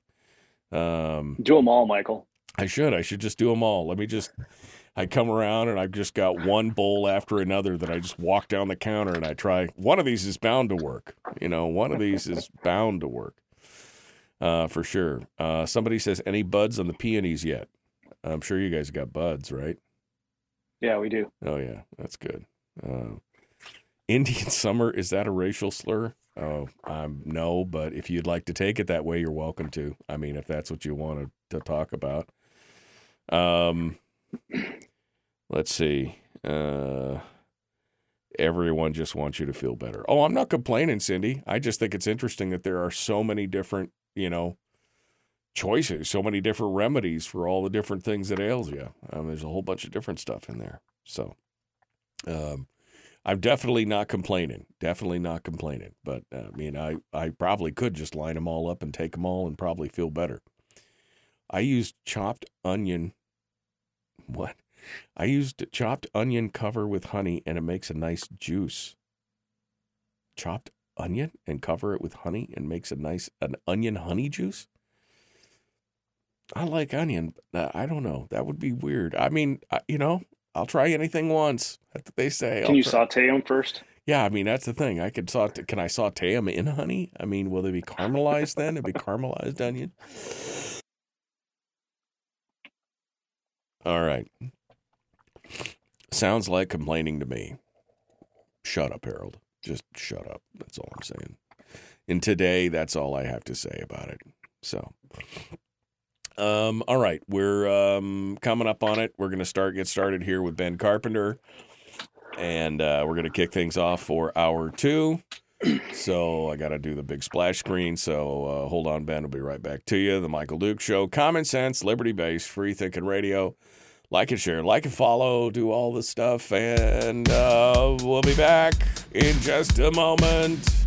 Um, Do them all, Michael. I should. I should just do them all. Let me just. I come around and I've just got one bowl after another that I just walk down the counter and I try. One of these is bound to work. You know, one of these is bound to work. Uh, for sure. Uh, somebody says any buds on the peonies yet? I'm sure you guys got buds, right? Yeah, we do. Oh yeah, that's good. Uh, Indian summer is that a racial slur? Oh, um, no, but if you'd like to take it that way, you're welcome to. I mean, if that's what you wanted to talk about. Um, let's see. Uh, everyone just wants you to feel better. Oh, I'm not complaining, Cindy. I just think it's interesting that there are so many different, you know, choices, so many different remedies for all the different things that ails you. Um, there's a whole bunch of different stuff in there. So, um, I'm definitely not complaining. Definitely not complaining. But uh, I mean, I I probably could just line them all up and take them all and probably feel better. I used chopped onion. What? I used chopped onion cover with honey, and it makes a nice juice. Chopped onion and cover it with honey and makes a nice an onion honey juice. I like onion. But I don't know. That would be weird. I mean, you know, I'll try anything once. That's what they say. Can I'll you try- saute them first? yeah, I mean that's the thing. I could saute. Can I saute them in honey? I mean, will they be caramelized then? It'd be caramelized onion. All right. Sounds like complaining to me. Shut up, Harold. Just shut up. That's all I'm saying. And today, that's all I have to say about it. So, um, all right, we're um, coming up on it. We're going to start get started here with Ben Carpenter and uh, we're going to kick things off for hour two. So I got to do the big splash screen. So uh, hold on, Ben. We'll be right back to you. The Michael Duke Show, common sense, liberty based, free thinking radio. Like and share, like and follow, do all the stuff, and uh, we'll be back in just a moment.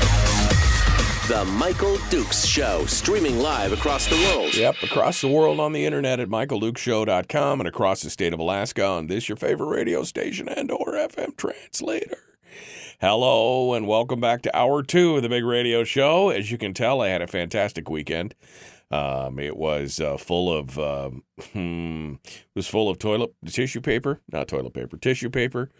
The Michael Dukes Show, streaming live across the world. Yep, across the world on the internet at michaeldukeshow.com and across the state of Alaska on this your favorite radio station and or FM translator. Hello and welcome back to hour two of the big radio show. As you can tell, I had a fantastic weekend. Um, it was uh, full of um, hmm, it was full of toilet tissue paper, not toilet paper, tissue paper,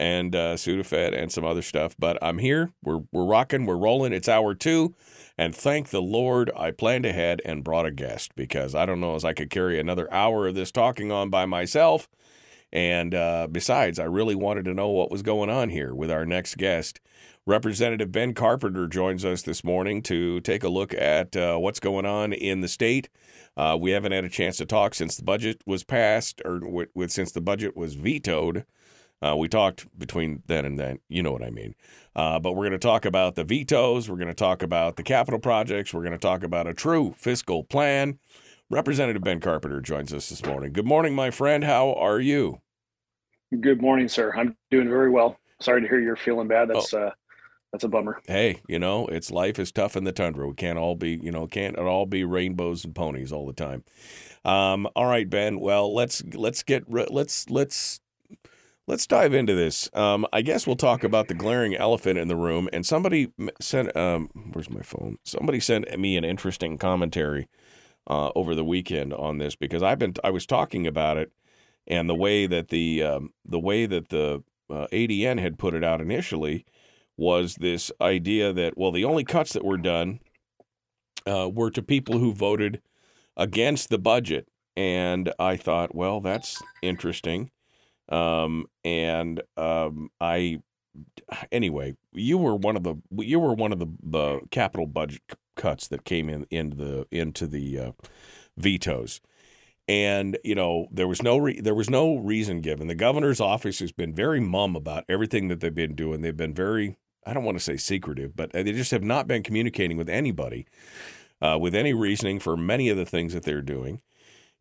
and uh, Sudafed and some other stuff. But I'm here. We're we're rocking. We're rolling. It's hour two, and thank the Lord I planned ahead and brought a guest because I don't know as I could carry another hour of this talking on by myself. And uh, besides, I really wanted to know what was going on here with our next guest. Representative Ben Carpenter joins us this morning to take a look at uh, what's going on in the state. Uh, we haven't had a chance to talk since the budget was passed, or with, with since the budget was vetoed. Uh, we talked between then and then, you know what I mean. Uh, but we're going to talk about the vetoes. We're going to talk about the capital projects. We're going to talk about a true fiscal plan. Representative Ben Carpenter joins us this morning. Good morning, my friend. How are you? Good morning, sir. I'm doing very well. Sorry to hear you're feeling bad. That's uh, that's a bummer. Hey, you know, it's life is tough in the tundra. We can't all be, you know, can't it all be rainbows and ponies all the time. Um, all right, Ben. Well, let's let's get let's let's let's dive into this. Um, I guess we'll talk about the glaring elephant in the room. And somebody sent, um, where's my phone? Somebody sent me an interesting commentary uh, over the weekend on this because I've been I was talking about it and the way that the um, the way that the uh, ADN had put it out initially was this idea that well the only cuts that were done uh, were to people who voted against the budget and I thought well that's interesting um, and um, I anyway you were one of the you were one of the, the capital budget cuts that came in into the into the uh, vetoes and you know there was no re- there was no reason given. The governor's office has been very mum about everything that they've been doing. They've been very I don't want to say secretive, but they just have not been communicating with anybody uh, with any reasoning for many of the things that they're doing.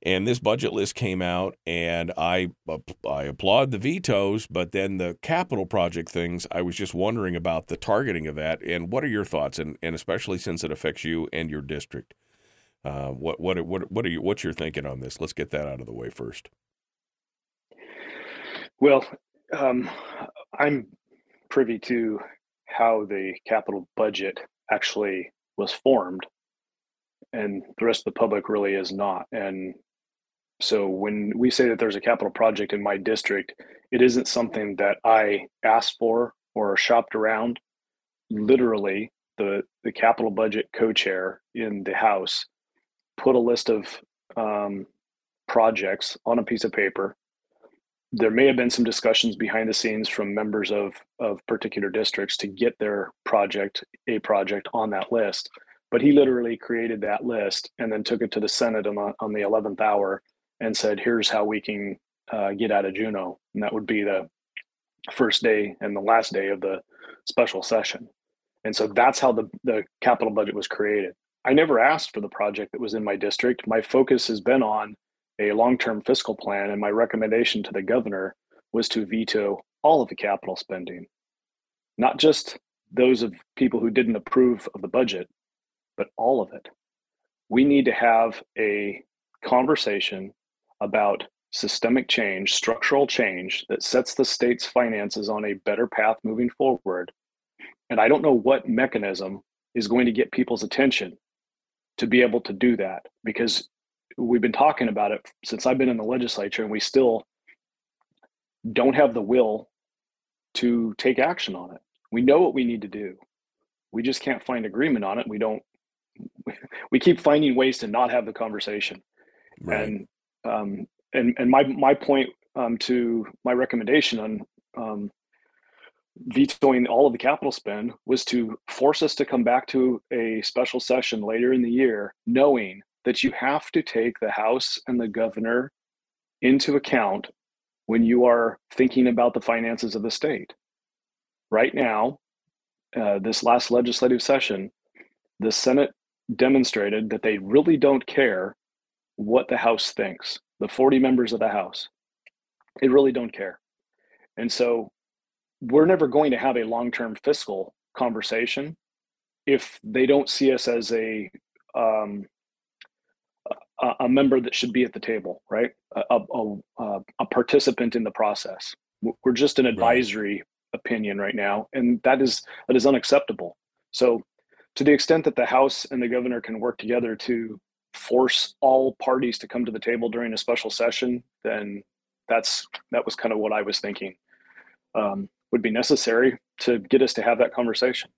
And this budget list came out, and I I applaud the vetoes, but then the capital project things, I was just wondering about the targeting of that. And what are your thoughts, and, and especially since it affects you and your district? Uh, what what what what are you what's your thinking on this? Let's get that out of the way first. Well, um, I'm privy to how the capital budget actually was formed, and the rest of the public really is not. And so when we say that there's a capital project in my district, it isn't something that I asked for or shopped around. Literally, the the capital budget co-chair in the House put a list of um, projects on a piece of paper. There may have been some discussions behind the scenes from members of of particular districts to get their project, a project, on that list. But he literally created that list and then took it to the Senate on on the 11th hour and said, "Here's how we can uh, get out of Juneau," and that would be the first day and the last day of the special session. And so that's how the the capital budget was created. I never asked for the project that was in my district. My focus has been on a long term fiscal plan, and my recommendation to the governor was to veto all of the capital spending, not just those of people who didn't approve of the budget, but all of it. We need to have a conversation about systemic change, structural change that sets the state's finances on a better path moving forward. And I don't know what mechanism is going to get people's attention to be able to do that because we've been talking about it since I've been in the legislature and we still don't have the will to take action on it. We know what we need to do. We just can't find agreement on it. We don't. We keep finding ways to not have the conversation. Right. And um, and and my my point um, to my recommendation on um, vetoing all of the capital spend was to force us to come back to a special session later in the year, knowing that you have to take the House and the governor into account when you are thinking about the finances of the state. Right now, uh, this last legislative session, the Senate demonstrated that they really don't care what the House thinks, the 40 members of the House. They really don't care. And so we're never going to have a long-term fiscal conversation if they don't see us as a um, a, a member that should be at the table, right? A, a, a, participant in the process. We're just an advisory right. opinion right now, and that is that is unacceptable. So, to the extent that the House and the governor can work together to force all parties to come to the table during a special session, then that's that was kind of what I was thinking. Um, would be necessary to get us to have that conversation.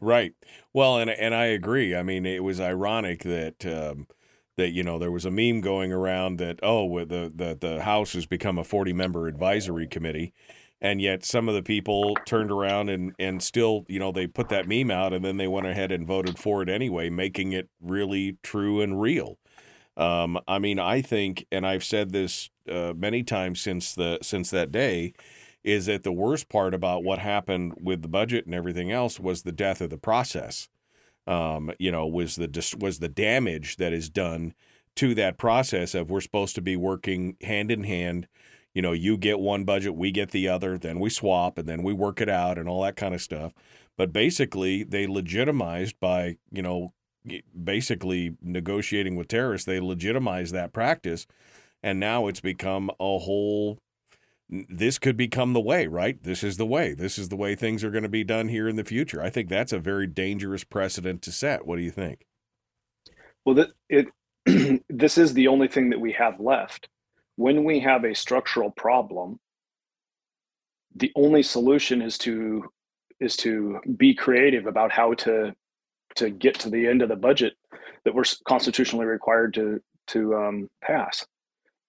Right. Well, and and I agree. I mean, it was ironic that um, that you know there was a meme going around that oh the the the House has become a forty member advisory committee, and yet some of the people turned around and and still you know they put that meme out and then they went ahead and voted for it anyway, making it really true and real. Um, I mean, I think, and I've said this uh, many times since the since that day is that the worst part about what happened with the budget and everything else was the death of the process. Um, you know, was the was the damage that is done to that process of we're supposed to be working hand in hand. You know, you get one budget, we get the other, then we swap, and then we work it out, and all that kind of stuff. But basically, they legitimized by you know, basically negotiating with terrorists. They legitimized that practice, and now it's become a whole this could become the way, right? This is the way. This is the way things are going to be done here in the future. I think that's a very dangerous precedent to set. What do you think? Well, that it this is the only thing that we have left. When we have a structural problem, the only solution is to is to be creative about how to to get to the end of the budget that we're constitutionally required to to um, pass.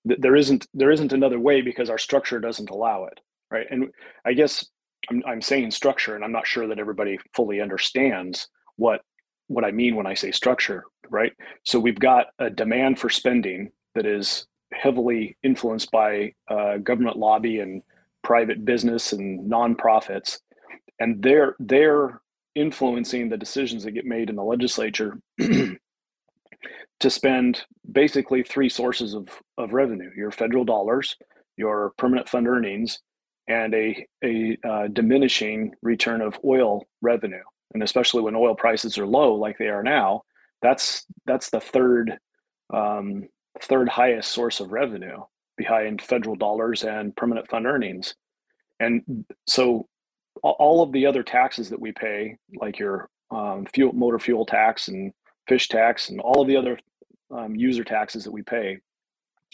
There isn't there isn't another way because our structure doesn't allow it right? And i guess I'm, I'm saying structure and i'm not sure that everybody fully understands what what i mean when i say structure right? So we've got a demand for spending that is heavily influenced by uh, government lobby and private business and nonprofits and they're they're influencing the decisions that get made in the legislature to spend basically three sources of, of revenue your federal dollars, your permanent fund earnings, and a, a uh, diminishing return of oil revenue. And especially when oil prices are low, like they are now, that's that's the third um, third highest source of revenue behind federal dollars and permanent fund earnings. And so all of the other taxes that we pay, like your um, fuel motor fuel tax and fish tax and all of the other um, user taxes that we pay,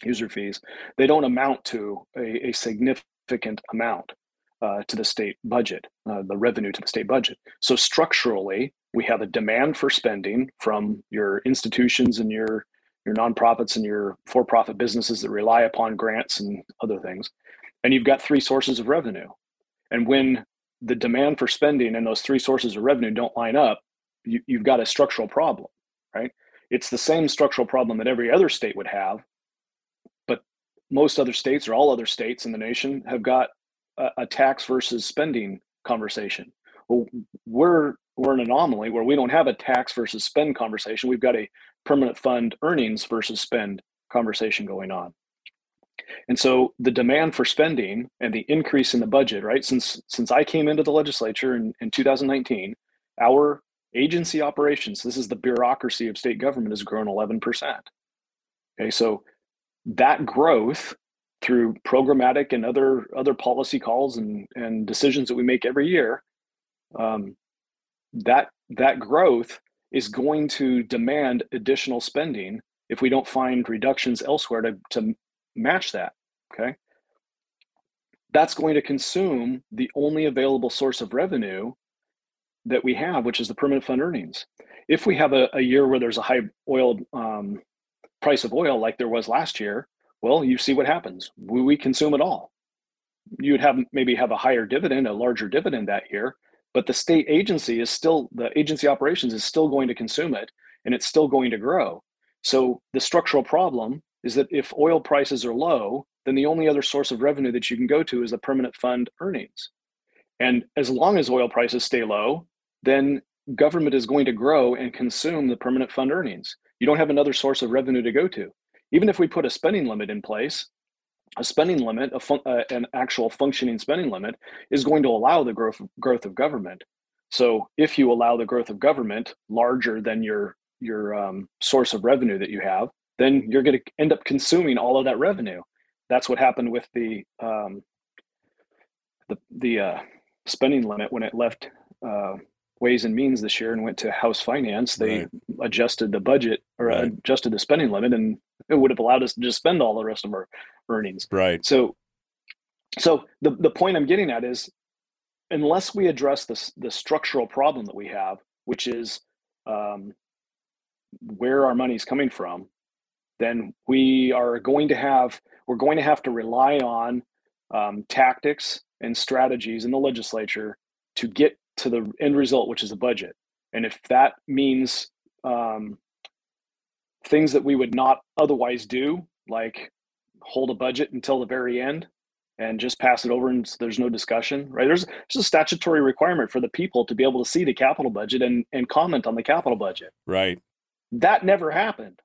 user fees, they don't amount to a, a significant amount uh, to the state budget, uh, the revenue to the state budget. So structurally, we have a demand for spending from your institutions and your your nonprofits and your for-profit businesses that rely upon grants and other things, and you've got three sources of revenue. And when the demand for spending and those three sources of revenue don't line up, you, you've got a structural problem right? It's the same structural problem that every other state would have, but most other states or all other states in the nation have got a, a tax versus spending conversation. Well, we're we're an anomaly where we don't have a tax versus spend conversation. We've got a permanent fund earnings versus spend conversation going on. And so the demand for spending and the increase in the budget, right? Since since I came into the legislature in, in 2019, our agency operations, this is the bureaucracy of state government, has grown 11%. Okay, so that growth through programmatic and other other policy calls and, and decisions that we make every year, um, that that growth is going to demand additional spending if we don't find reductions elsewhere to, to match that. Okay. that's going to consume the only available source of revenue that we have, which is the permanent fund earnings. If we have a, a year where there's a high oil um, price of oil like there was last year, well, you see what happens. We, we consume it all. You'd have maybe have a higher dividend, a larger dividend that year, but the state agency is still the agency operations is still going to consume it and it's still going to grow. So the structural problem is that if oil prices are low, then the only other source of revenue that you can go to is the permanent fund earnings. And as long as oil prices stay low, then government is going to grow and consume the permanent fund earnings. You don't have another source of revenue to go to. Even if we put a spending limit in place, a spending limit, a fun, uh, an actual functioning spending limit, is going to allow the growth growth of government. So if you allow the growth of government larger than your your um, source of revenue that you have, then you're going to end up consuming all of that revenue. That's what happened with the um, the the uh, spending limit when it left uh, Ways and Means this year and went to House Finance. They right. adjusted the budget or right. adjusted the spending limit, and it would have allowed us to just spend all the rest of our earnings. Right. So, so the the point I'm getting at is, unless we address this the structural problem that we have, which is um, where our money is coming from, then we are going to have we're going to have to rely on um, tactics and strategies in the legislature to get to the end result, which is a budget. And if that means um, things that we would not otherwise do, like hold a budget until the very end and just pass it over and there's no discussion, right? There's, there's a statutory requirement for the people to be able to see the capital budget and, and comment on the capital budget. Right. That never happened.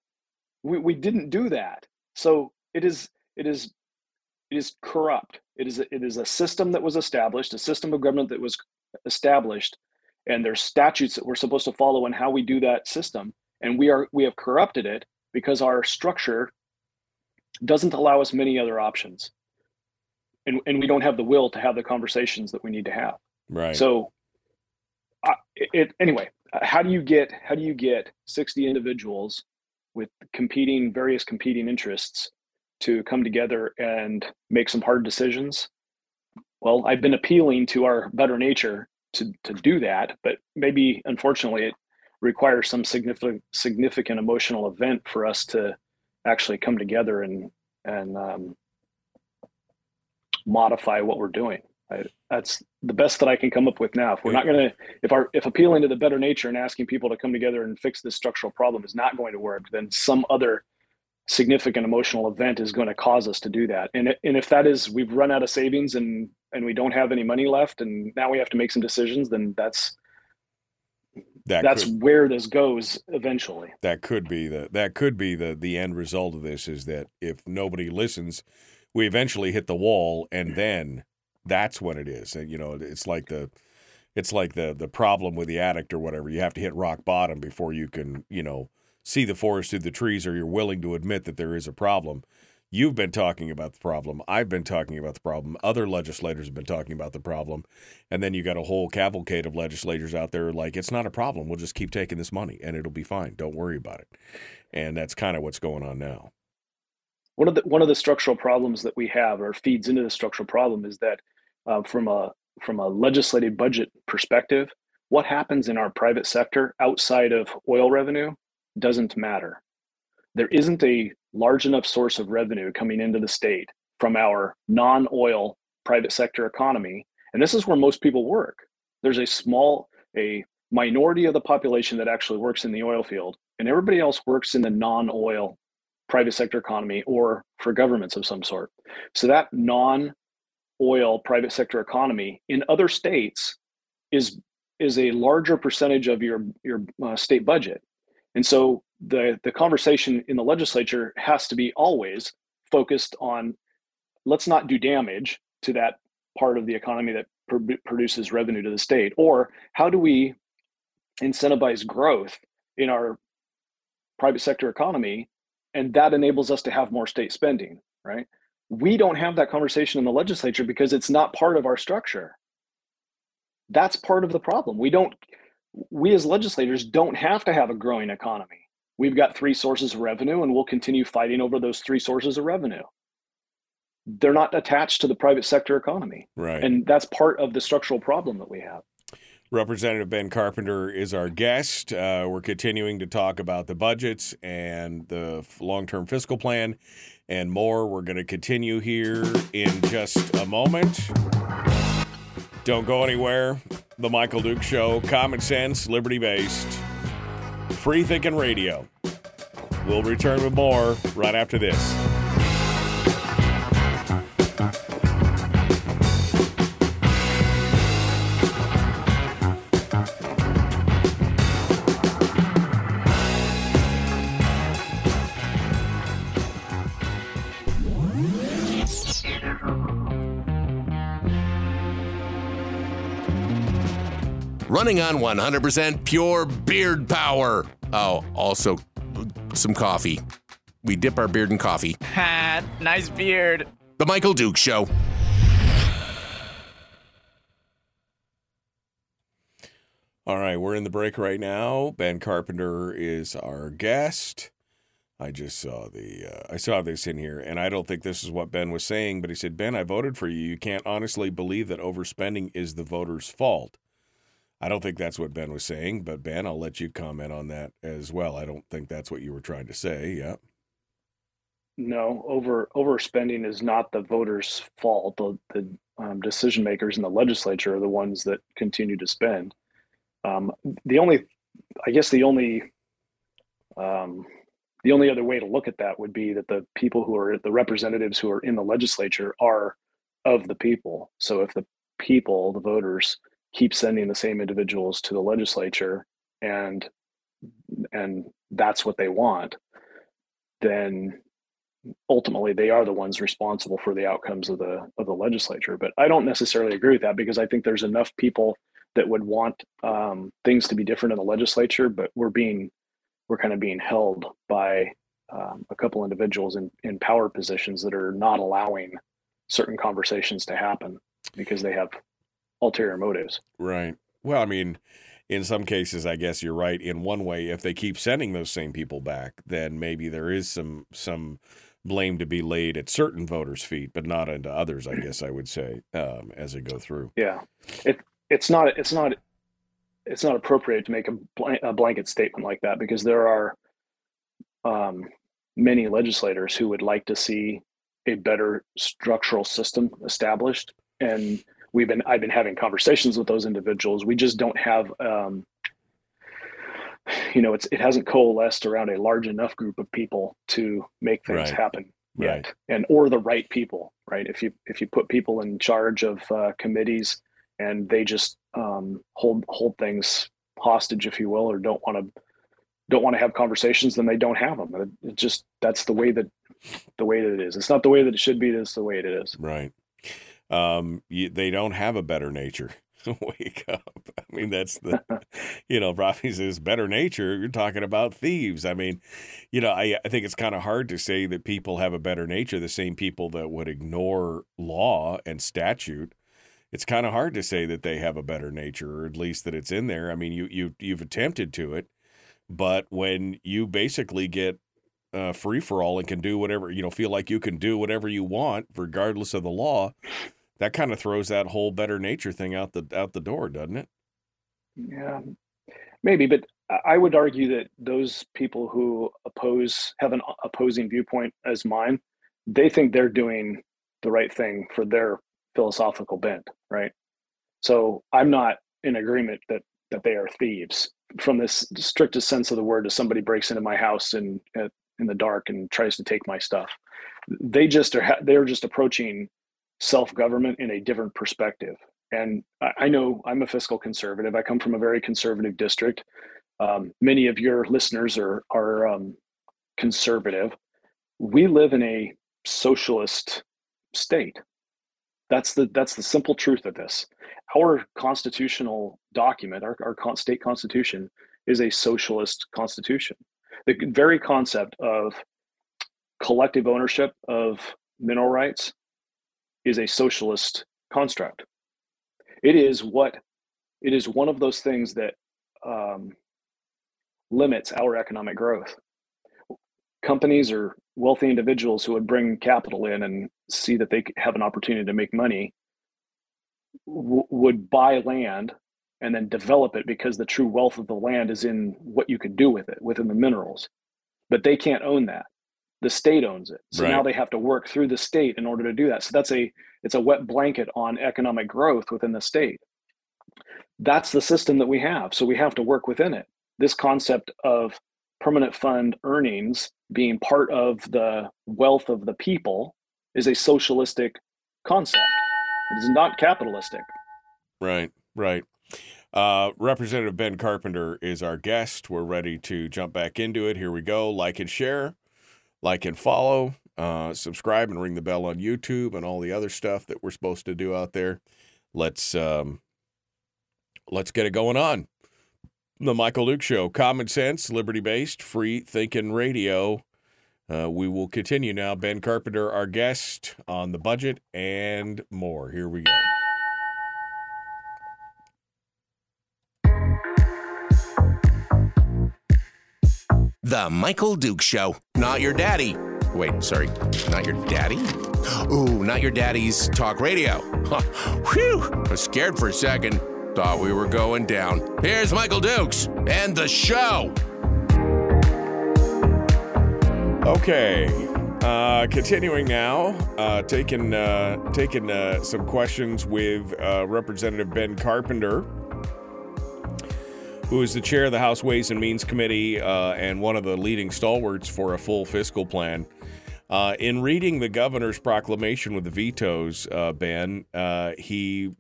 We, we didn't do that. So it is it is it is corrupt. It is a, it is a system that was established, a system of government that was established, and there's statutes that we're supposed to follow on how we do that system, and we are we have corrupted it because our structure doesn't allow us many other options, and and we don't have the will to have the conversations that we need to have. Right. So, it, it anyway. How do you get how do you get 60 individuals with competing various competing interests to come together and make some hard decisions well i've been appealing to our better nature to to do that but maybe unfortunately it requires some significant significant emotional event for us to actually come together and and um, modify what we're doing I, that's the best that I can come up with now. If we're not going to, if our, if appealing to the better nature and asking people to come together and fix this structural problem is not going to work, then some other significant emotional event is going to cause us to do that. And and if that is we've run out of savings and and we don't have any money left, and now we have to make some decisions, then that's that that's could, where this goes eventually. That could be the that could be the the end result of this is that if nobody listens, we eventually hit the wall, and then that's when it is. And you know, it's like the it's like the the problem with the addict or whatever. You have to hit rock bottom before you can, you know, see the forest through the trees or you're willing to admit that there is a problem. You've been talking about the problem. I've been talking about the problem. Other legislators have been talking about the problem. And then you got a whole cavalcade of legislators out there like, it's not a problem. We'll just keep taking this money and it'll be fine. Don't worry about it. And that's kind of what's going on now. One of the one of the structural problems that we have, or feeds into the structural problem, is that uh, from a from a legislative budget perspective, what happens in our private sector outside of oil revenue doesn't matter. There isn't a large enough source of revenue coming into the state from our non oil private sector economy. And this is where most people work. There's a small, a minority of the population that actually works in the oil field, and everybody else works in the non oil private sector economy or for governments of some sort. So that non oil private sector economy in other states is is a larger percentage of your your uh, state budget and so the the conversation in the legislature has to be always focused on let's not do damage to that part of the economy that pr- produces revenue to the state or how do we incentivize growth in our private sector economy and that enables us to have more state spending right we don't have that conversation in the legislature because it's not part of our structure. That's part of the problem. We don't, we as legislators don't have to have a growing economy. We've got three sources of revenue and we'll continue fighting over those three sources of revenue. they're not attached to the private sector economy. Right. And that's part of the structural problem that we have. Representative Ben Carpenter is our guest. Uh, we're continuing to talk about the budgets and the long term fiscal plan and more. We're going to continue here in just a moment. Don't go anywhere. The Michael Duke Show, common sense, liberty based, free thinking radio. We'll return with more right after this. Running on 100% pure beard power. Oh, also some coffee. We dip our beard in coffee. Ha, nice beard. The Michael Duke Show. All right, we're in the break right now. Ben Carpenter is our guest. I just saw the uh, I saw this in here, and I don't think this is what Ben was saying, but he said, "Ben, I voted for you. You can't honestly believe that overspending is the voters' fault." I don't think that's what Ben was saying, but Ben, I'll let you comment on that as well. I don't think that's what you were trying to say. Yeah. No, over overspending is not the voters' fault. The, the um, decision makers in the legislature are the ones that continue to spend. Um, the only, I guess, the only, um, the only other way to look at that would be that the people who are the representatives who are in the legislature are of the people. So if the people, the voters, keep sending the same individuals to the legislature and and that's what they want then ultimately they are the ones responsible for the outcomes of the of the legislature. But i don't necessarily agree with that because i think there's enough people that would want um, things to be different in the legislature but we're being we're kind of being held by um, a couple individuals in in power positions that are not allowing certain conversations to happen because they have ulterior motives. Right. Well, I mean, in some cases, I guess you're right. In one way, if they keep sending those same people back, then maybe there is some some blame to be laid at certain voters' feet, but not into others. I guess I would say um, as they go through. Yeah, it it's not it's not it's not appropriate to make a, blank, a blanket statement like that because there are um, many legislators who would like to see a better structural system established and we've been I've been having conversations with those individuals. We just don't have um, you know it's it hasn't coalesced around a large enough group of people to make things Right. happen yet Right. and or the right people right if you if you put people in charge of uh, committees and they just um, hold hold things hostage if you will or don't want to don't want to have conversations then they don't have them it, it just that's the way that the way that it is it's not the way that it should be it's the way it is Right. Um, you, they don't have a better nature. Wake up. I mean, that's the, you know, Rafi says better nature. You're talking about thieves. I mean, you know, I, I think it's kind of hard to say that people have a better nature, the same people that would ignore law and statute. It's kind of hard to say that they have a better nature, or at least that it's in there. I mean, you you you've attempted to it, but when you basically get uh, free for all and can do whatever you know, feel like you can do whatever you want regardless of the law, that kind of throws that whole better nature thing out the out the door, doesn't it? Yeah, maybe, but I- would argue that those people who oppose have an opposing viewpoint as mine, they think they're doing the right thing for their philosophical bent, right? So I'm not in agreement that that they are thieves from this strictest sense of the word. If somebody breaks into my house and at, in the dark and tries to take my stuff, they just are they're just approaching self government in a different perspective. And I I know I'm a fiscal conservative. I come from a very conservative district. Um, many of your listeners are are um, conservative. We live in a socialist state. That's the that's the simple truth of this. Our constitutional document, our, our state constitution, is a socialist constitution. The very concept of collective ownership of mineral rights is a socialist construct. It is what it is one of those things that um, limits our economic growth. Companies or wealthy individuals who would bring capital in and see that they have an opportunity to make money w- would buy land and then develop it because the true wealth of the land is in what you could do with it within the minerals but they can't own that the state owns it so Right. now they have to work through the state in order to do that so that's a it's a wet blanket on economic growth within the state that's the system that we have so we have to work within it this concept of permanent fund earnings being part of the wealth of the people is a socialistic concept it is not capitalistic Right, right. Uh, Representative Ben Carpenter is our guest. We're ready to jump back into it. Here we go. Like and share, like and follow, uh, subscribe and ring the bell on YouTube and all the other stuff that we're supposed to do out there. Let's um, let's get it going on. The Michael Duke Show, common sense, liberty based, free thinking radio. Uh, we will continue now. Ben Carpenter, our guest on the budget and more. Here we go. The Michael Duke Show. Not your daddy. Wait, sorry. Not your daddy? Ooh, not your daddy's talk radio. Huh. Whew. I was scared for a second. Thought we were going down. Here's Michael Dukes and the show. Okay. Uh, continuing now, uh, taking uh, taking uh, some questions with uh, Representative Ben Carpenter, who is the chair of the House Ways and Means Committee uh, and one of the leading stalwarts for a full fiscal plan. Uh, in reading the governor's proclamation with the vetoes, uh, Ben, uh, he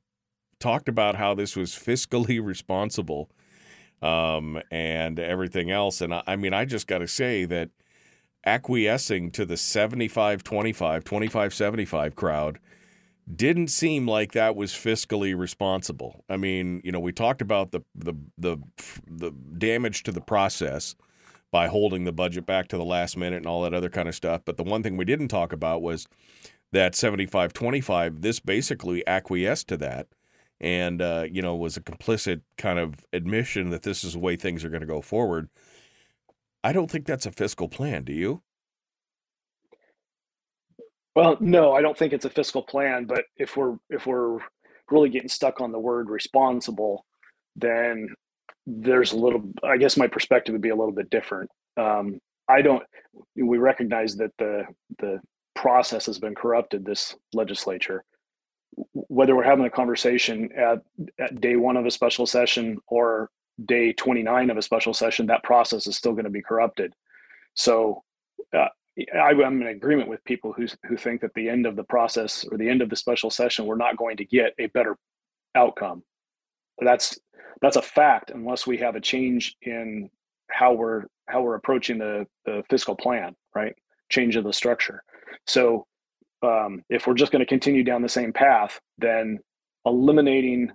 talked about how this was fiscally responsible um, and everything else. And I, I mean, I just got to say that acquiescing to the 75 25, 25 75 crowd didn't seem like that was fiscally responsible. I mean, you know, we talked about the the the the damage to the process by holding the budget back to the last minute and all that other kind of stuff, but the one thing we didn't talk about was that 75 25 this basically acquiesced to that and uh, you know was a complicit kind of admission that this is the way things are going to go forward. I don't think that's a fiscal plan. Do you? Well, no, I don't think it's a fiscal plan, but if we're if we're really getting stuck on the word responsible, then there's a little I guess my perspective would be a little bit different. Um, I don't we recognize that the the process has been corrupted this legislature. Whether we're having a conversation at, at day one of a special session or day 29 of a special session, that process is still going to be corrupted. So uh, I, I'm in agreement with people who who think that the end of the process or the end of the special session, we're not going to get a better outcome. That's that's a fact unless we have a change in how we're how we're approaching the the fiscal plan, right? Change of the structure. So um, if we're just going to continue down the same path, then eliminating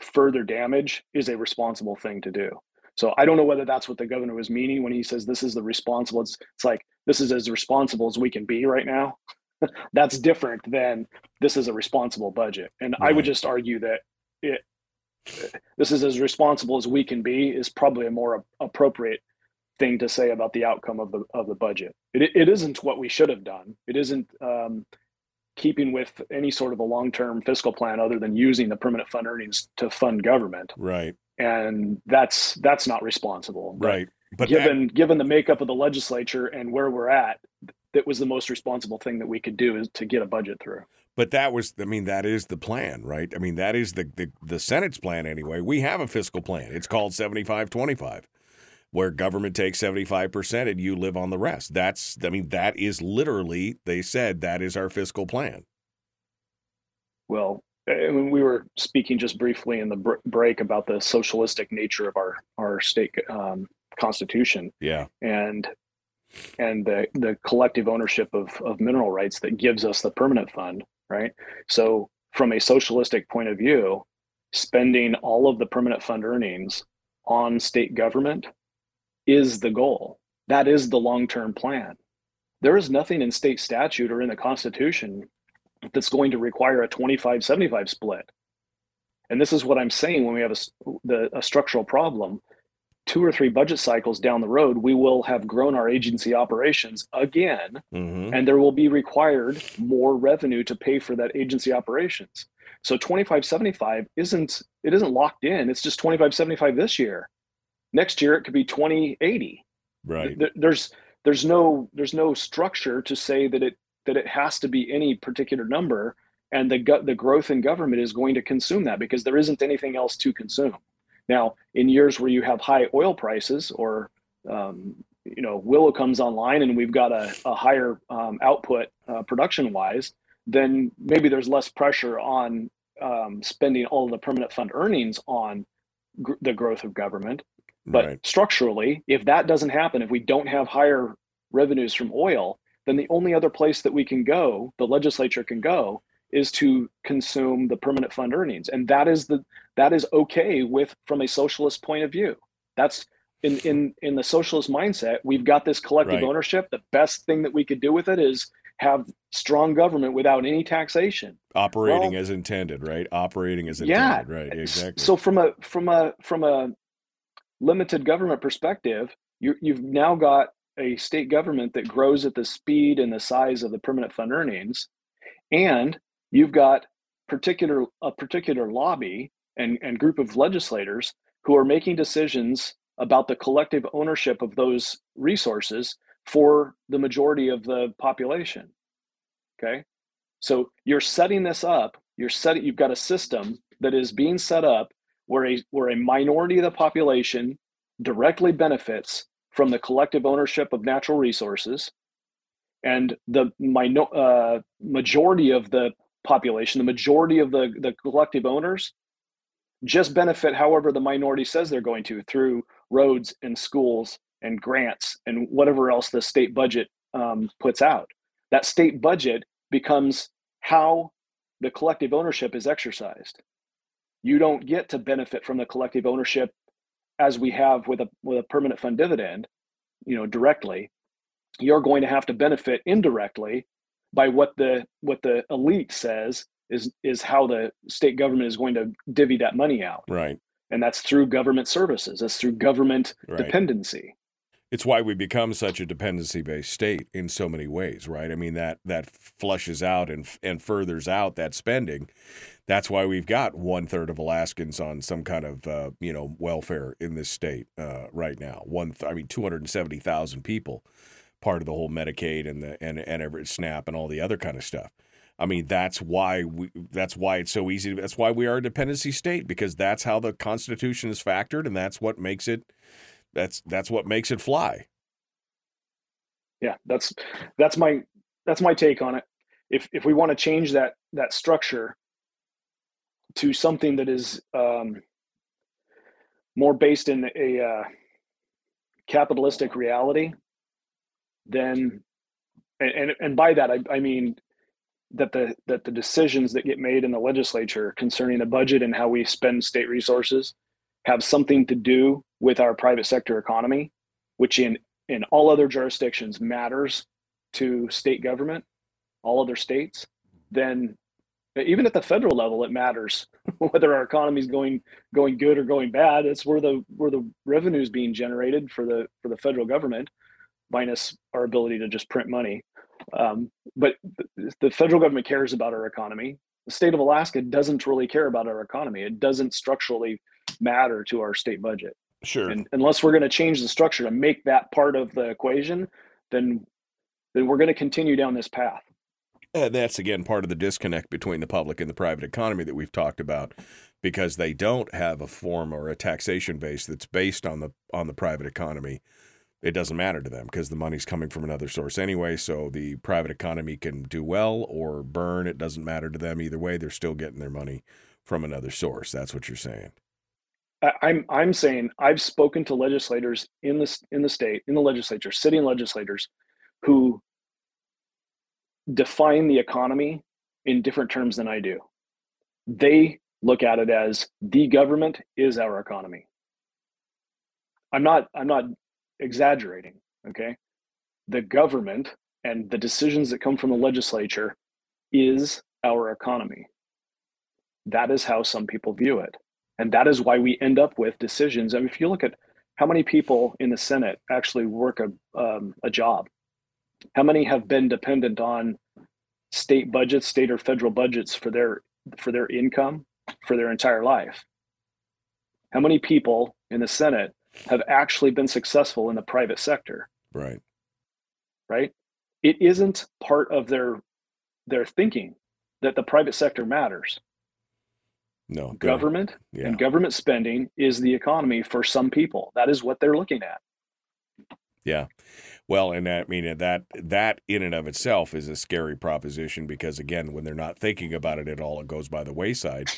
further damage is a responsible thing to do. So I don't know whether that's what the governor was meaning when he says this is the responsible. It's, it's like this is as responsible as we can be right now. that's different than this is a responsible budget. And I would just argue that it this is as responsible as we can be is probably a more appropriate thing to say about the outcome of the of the budget. It it isn't what we should have done. It isn't um, keeping with any sort of a long term fiscal plan other than using the permanent fund earnings to fund government, Right, and that's that's not responsible. Right. But that- given given the makeup of the legislature and where we're at, that was the most responsible thing that we could do is to get a budget through. But that was, I mean, that is the plan, right? I mean, that is the, the, the Senate's plan anyway. We have a fiscal plan. It's called 75 25, where government takes 75% and you live on the rest. That's, I mean, that is literally, they said that is our fiscal plan. Well, I mean, we were speaking just briefly in the br- break about the socialistic nature of our our state um, constitution Yeah. and and the the collective ownership of of mineral rights that gives us the permanent fund, right? So, from a socialistic point of view, spending all of the permanent fund earnings on state government is the goal. That is the long term plan. There is nothing in state statute or in the Constitution that's going to require a 25 75 split. And this is what I'm saying when we have a, the, a structural problem. Two or three budget cycles down the road, we will have grown our agency operations again, Mm-hmm. and there will be required more revenue to pay for that agency operations. So 2575 isn't it isn't locked in. It's just 2575 this year. Next year it could be 2080. Right. There's there's no there's no structure to say that it that it has to be any particular number and the the growth in government is going to consume that because there isn't anything else to consume. Now, in years where you have high oil prices or um, you know Willow comes online and we've got a, a higher um, output uh, production wise, then maybe there's less pressure on um, spending all of the permanent fund earnings on gr- the growth of government. But Right. structurally, if that doesn't happen, if we don't have higher revenues from oil, then the only other place that we can go, the legislature can go, is to consume the permanent fund earnings, and that is the that is okay with from a socialist point of view. That's in in in the socialist mindset. We've got this collective Right. ownership. The best thing that we could do with it is have strong government without any taxation. Operating Well- as intended, right? Operating as intended Yeah. right? Exactly. So from a from a from a limited government perspective, you you've now got a state government that grows at the speed and the size of the permanent fund earnings, and you've got particular a particular lobby and, and group of legislators who are making decisions about the collective ownership of those resources for the majority of the population. Okay. So you're setting this up, you're setting you've got a system that is being set up where a where a minority of the population directly benefits from the collective ownership of natural resources and the minor, uh, majority of the population the majority of the, the collective owners just benefit however the minority says they're going to through roads and schools and grants and whatever else the state budget um, puts out. That state budget becomes how the collective ownership is exercised. You don't get to benefit from the collective ownership as we have with a with a permanent fund dividend you know directly. You're going to have to benefit indirectly by what the what the elite says is is how the state government is going to divvy that money out right. and that's through government services that's through government Right. dependency It's why we become such a dependency-based state in so many ways, right? I mean that that flushes out and and furthers out that spending. That's why we've got one third of Alaskans on some kind of uh, you know welfare in this state uh, right now. One, th- I mean, two hundred and seventy thousand people, part of the whole Medicaid and the and and every SNAP and all the other kind of stuff. I mean, that's why we. That's why it's so easy. That's why we are a dependency state because that's how the Constitution is factored, and that's what makes it. That's that's what makes it fly. yeah that's that's my that's my take on it if if we want to change that that structure to something that is um, more based in a uh, capitalistic reality then and, and by that I, I mean that the that the decisions that get made in the legislature concerning the budget and how we spend state resources have something to do with our private sector economy which in in all other jurisdictions matters to state government, all other states, then even at the federal level, it matters whether our economy is going going good or going bad. It's where the where the revenue is being generated for the for the federal government, minus our ability to just print money. Um, but the, federal government cares about our economy. The state of Alaska doesn't really care about our economy. It doesn't structurally matter to our state budget. Sure. And unless we're going to change the structure to make that part of the equation, then then we're going to continue down this path. And that's again part of the disconnect between the public and the private economy that we've talked about, because they don't have a form or a taxation base that's based on the on the private economy. It doesn't matter to them because the money's coming from another source anyway. So the private economy can do well or burn. It doesn't matter to them either way. They're still getting their money from another source. That's what you're saying. I'm I'm saying I've spoken to legislators in this in the state in the legislature, sitting legislators, who define the economy in different terms than I do. They look at it as the government is our economy. I'm not I'm not exaggerating, okay? The government and the decisions that come from the legislature is our economy. That is how some people view it. And that is why we end up with decisions. I mean, if you look at how many people in the Senate actually work a um, a job? How many have been dependent on state budgets, state or federal budgets for their for their income for their entire life? How many people in the Senate have actually been successful in the private sector? Right. Right? It isn't part of their their thinking that the private sector matters. No. Government Yeah. and government spending is the economy for some people. That is what they're looking at. Yeah. Well, and that, I mean that that in and of itself is a scary proposition because again, when they're not thinking about it at all, it goes by the wayside.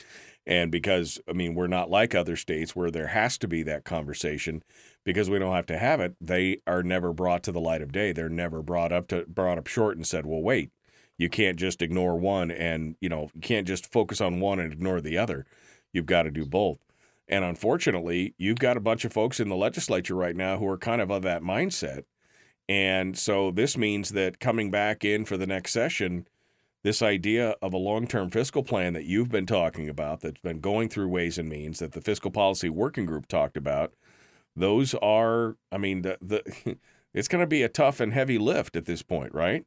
And because I mean, we're not like other states where there has to be that conversation because we don't have to have it. They are never brought to the light of day. They're never brought up to brought up short and said, "Well, wait, you can't just ignore one and you know you can't just focus on one and ignore the other. You've got to do both." And unfortunately, you've got a bunch of folks in the legislature right now who are kind of of that mindset. And so this means that coming back in for the next session, this idea of a long term fiscal plan that you've been talking about, that's been going through Ways and Means, that the Fiscal Policy Working Group talked about, those are, I mean, the, the it's going to be a tough and heavy lift at this point, right?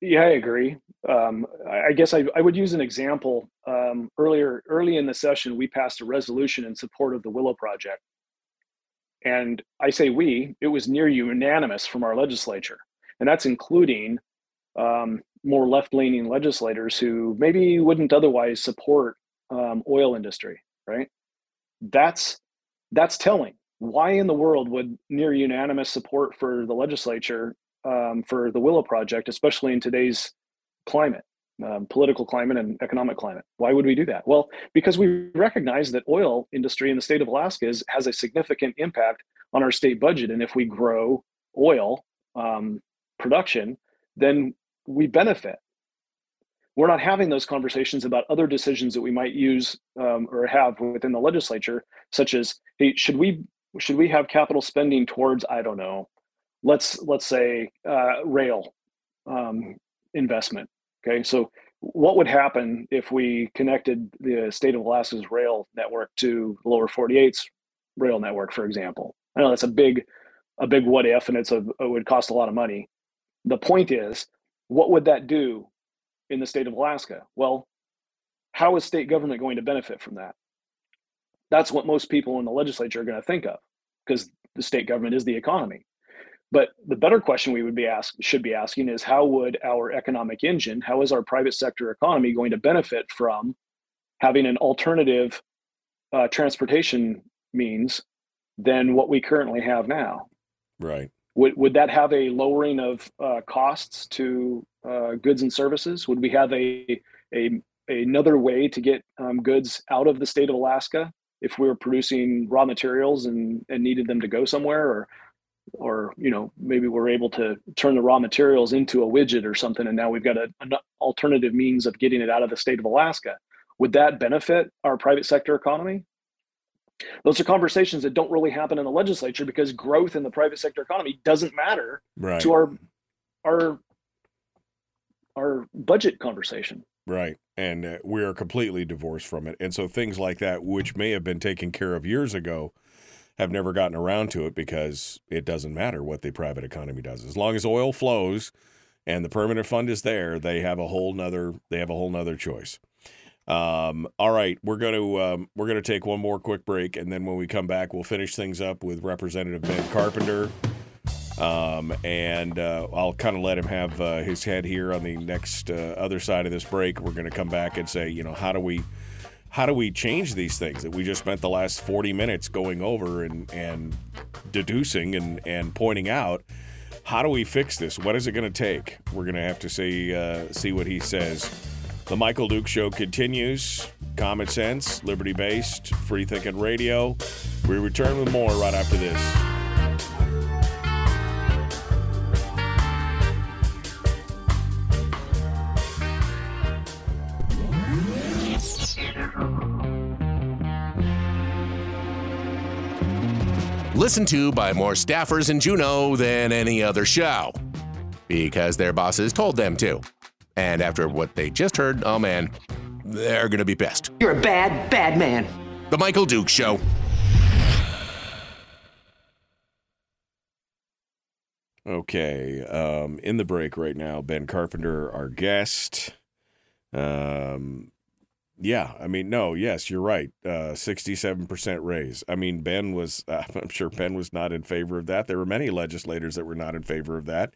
Yeah, I agree. Um, I guess I, I would use an example. Um, earlier, early in the session, we passed a resolution in support of the Willow Project, and I say we. It was near unanimous from our legislature, and that's including um, more left-leaning legislators who maybe wouldn't otherwise support um, oil industry. Right? That's that's telling. Why in the world would near unanimous support for the legislature um, for the Willow Project, especially in today's climate, um, political climate and economic climate. Why would we do that? Well, because we recognize that oil industry in the state of Alaska is, has a significant impact on our state budget, and if we grow oil um, production, then we benefit. We're not having those conversations about other decisions that we might use um, or have within the legislature, such as, hey, should we should we have capital spending towards I don't know let's let's say uh, rail um, investment. Okay, so what would happen if we connected the state of Alaska's rail network to the lower 48's rail network, for example? I know that's a big a big what if, and it's a it would cost a lot of money. The point is, what would that do in the state of Alaska? Well, how is state government going to benefit from that? That's what most people in the legislature are going to think of, because the state government is the economy. But the better question we would be asked should be asking is how would our economic engine, how is our private sector economy going to benefit from having an alternative uh, transportation means than what we currently have now? Right. Would would that have a lowering of uh, costs to uh, goods and services? Would we have a a another way to get um, goods out of the state of Alaska if we were producing raw materials and, and needed them to go somewhere, or or you know maybe we're able to turn the raw materials into a widget or something, and now we've got a, an alternative means of getting it out of the state of Alaska. Would that benefit our private sector economy? Those are conversations that don't really happen in the legislature because growth in the private sector economy doesn't matter Right. to our our our budget conversation. Right. And uh, we are completely divorced from it. And so things like that, which may have been taken care of years ago, have never gotten around to it because it doesn't matter what the private economy does. As long as oil flows and the permanent fund is there, they have a whole nother they have a whole nother choice. Um, all right, we're going to um, we're going to take one more quick break, and then when we come back, we'll finish things up with Representative Ben Carpenter, um, and uh, I'll kind of let him have uh, his head here on the next uh, other side of this break. We're going to come back and say, you know, how do we how do we change these things that we just spent the last 40 minutes going over and and deducing and and pointing out? How do we fix this? What is it going to take? We're going to have to see uh, see what he says. The Michael Duke Show continues. Common sense, liberty based, free thinking radio. We return with more right after this. Listened to by more staffers in Juneau than any other show. Because their bosses told them to. And after what they just heard, oh man, they're gonna be pissed. You're a bad, bad man. The Michael Duke Show. Okay, um, in the break right now, Ben Carpenter, our guest. Um, yeah, I mean, no, yes, you're right. Uh, 67% raise. I mean, Ben was, uh, I'm sure Ben was not in favor of that. There were many legislators that were not in favor of that.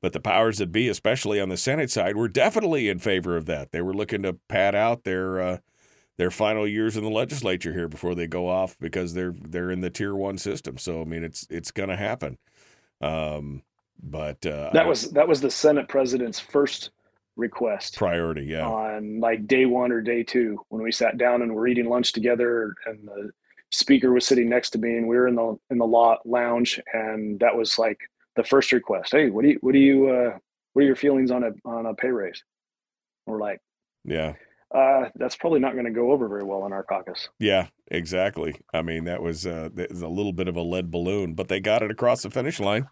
But the powers that be, especially on the Senate side, were definitely in favor of that. They were looking to pad out their uh, their final years in the legislature here before they go off because they're they're in the tier one system. So I mean, it's it's going to happen. Um, but uh, that was that was the Senate president's first request priority, yeah, on like day one or day two when we sat down and we're eating lunch together, and the speaker was sitting next to me, and we were in the in the law lounge, and that was like the first request. Hey, what do you what do you uh, what are your feelings on a on a pay raise? We're like, yeah, uh, that's probably not going to go over very well in our caucus. Yeah, exactly. I mean, that was, uh, that was a little bit of a lead balloon, but they got it across the finish line,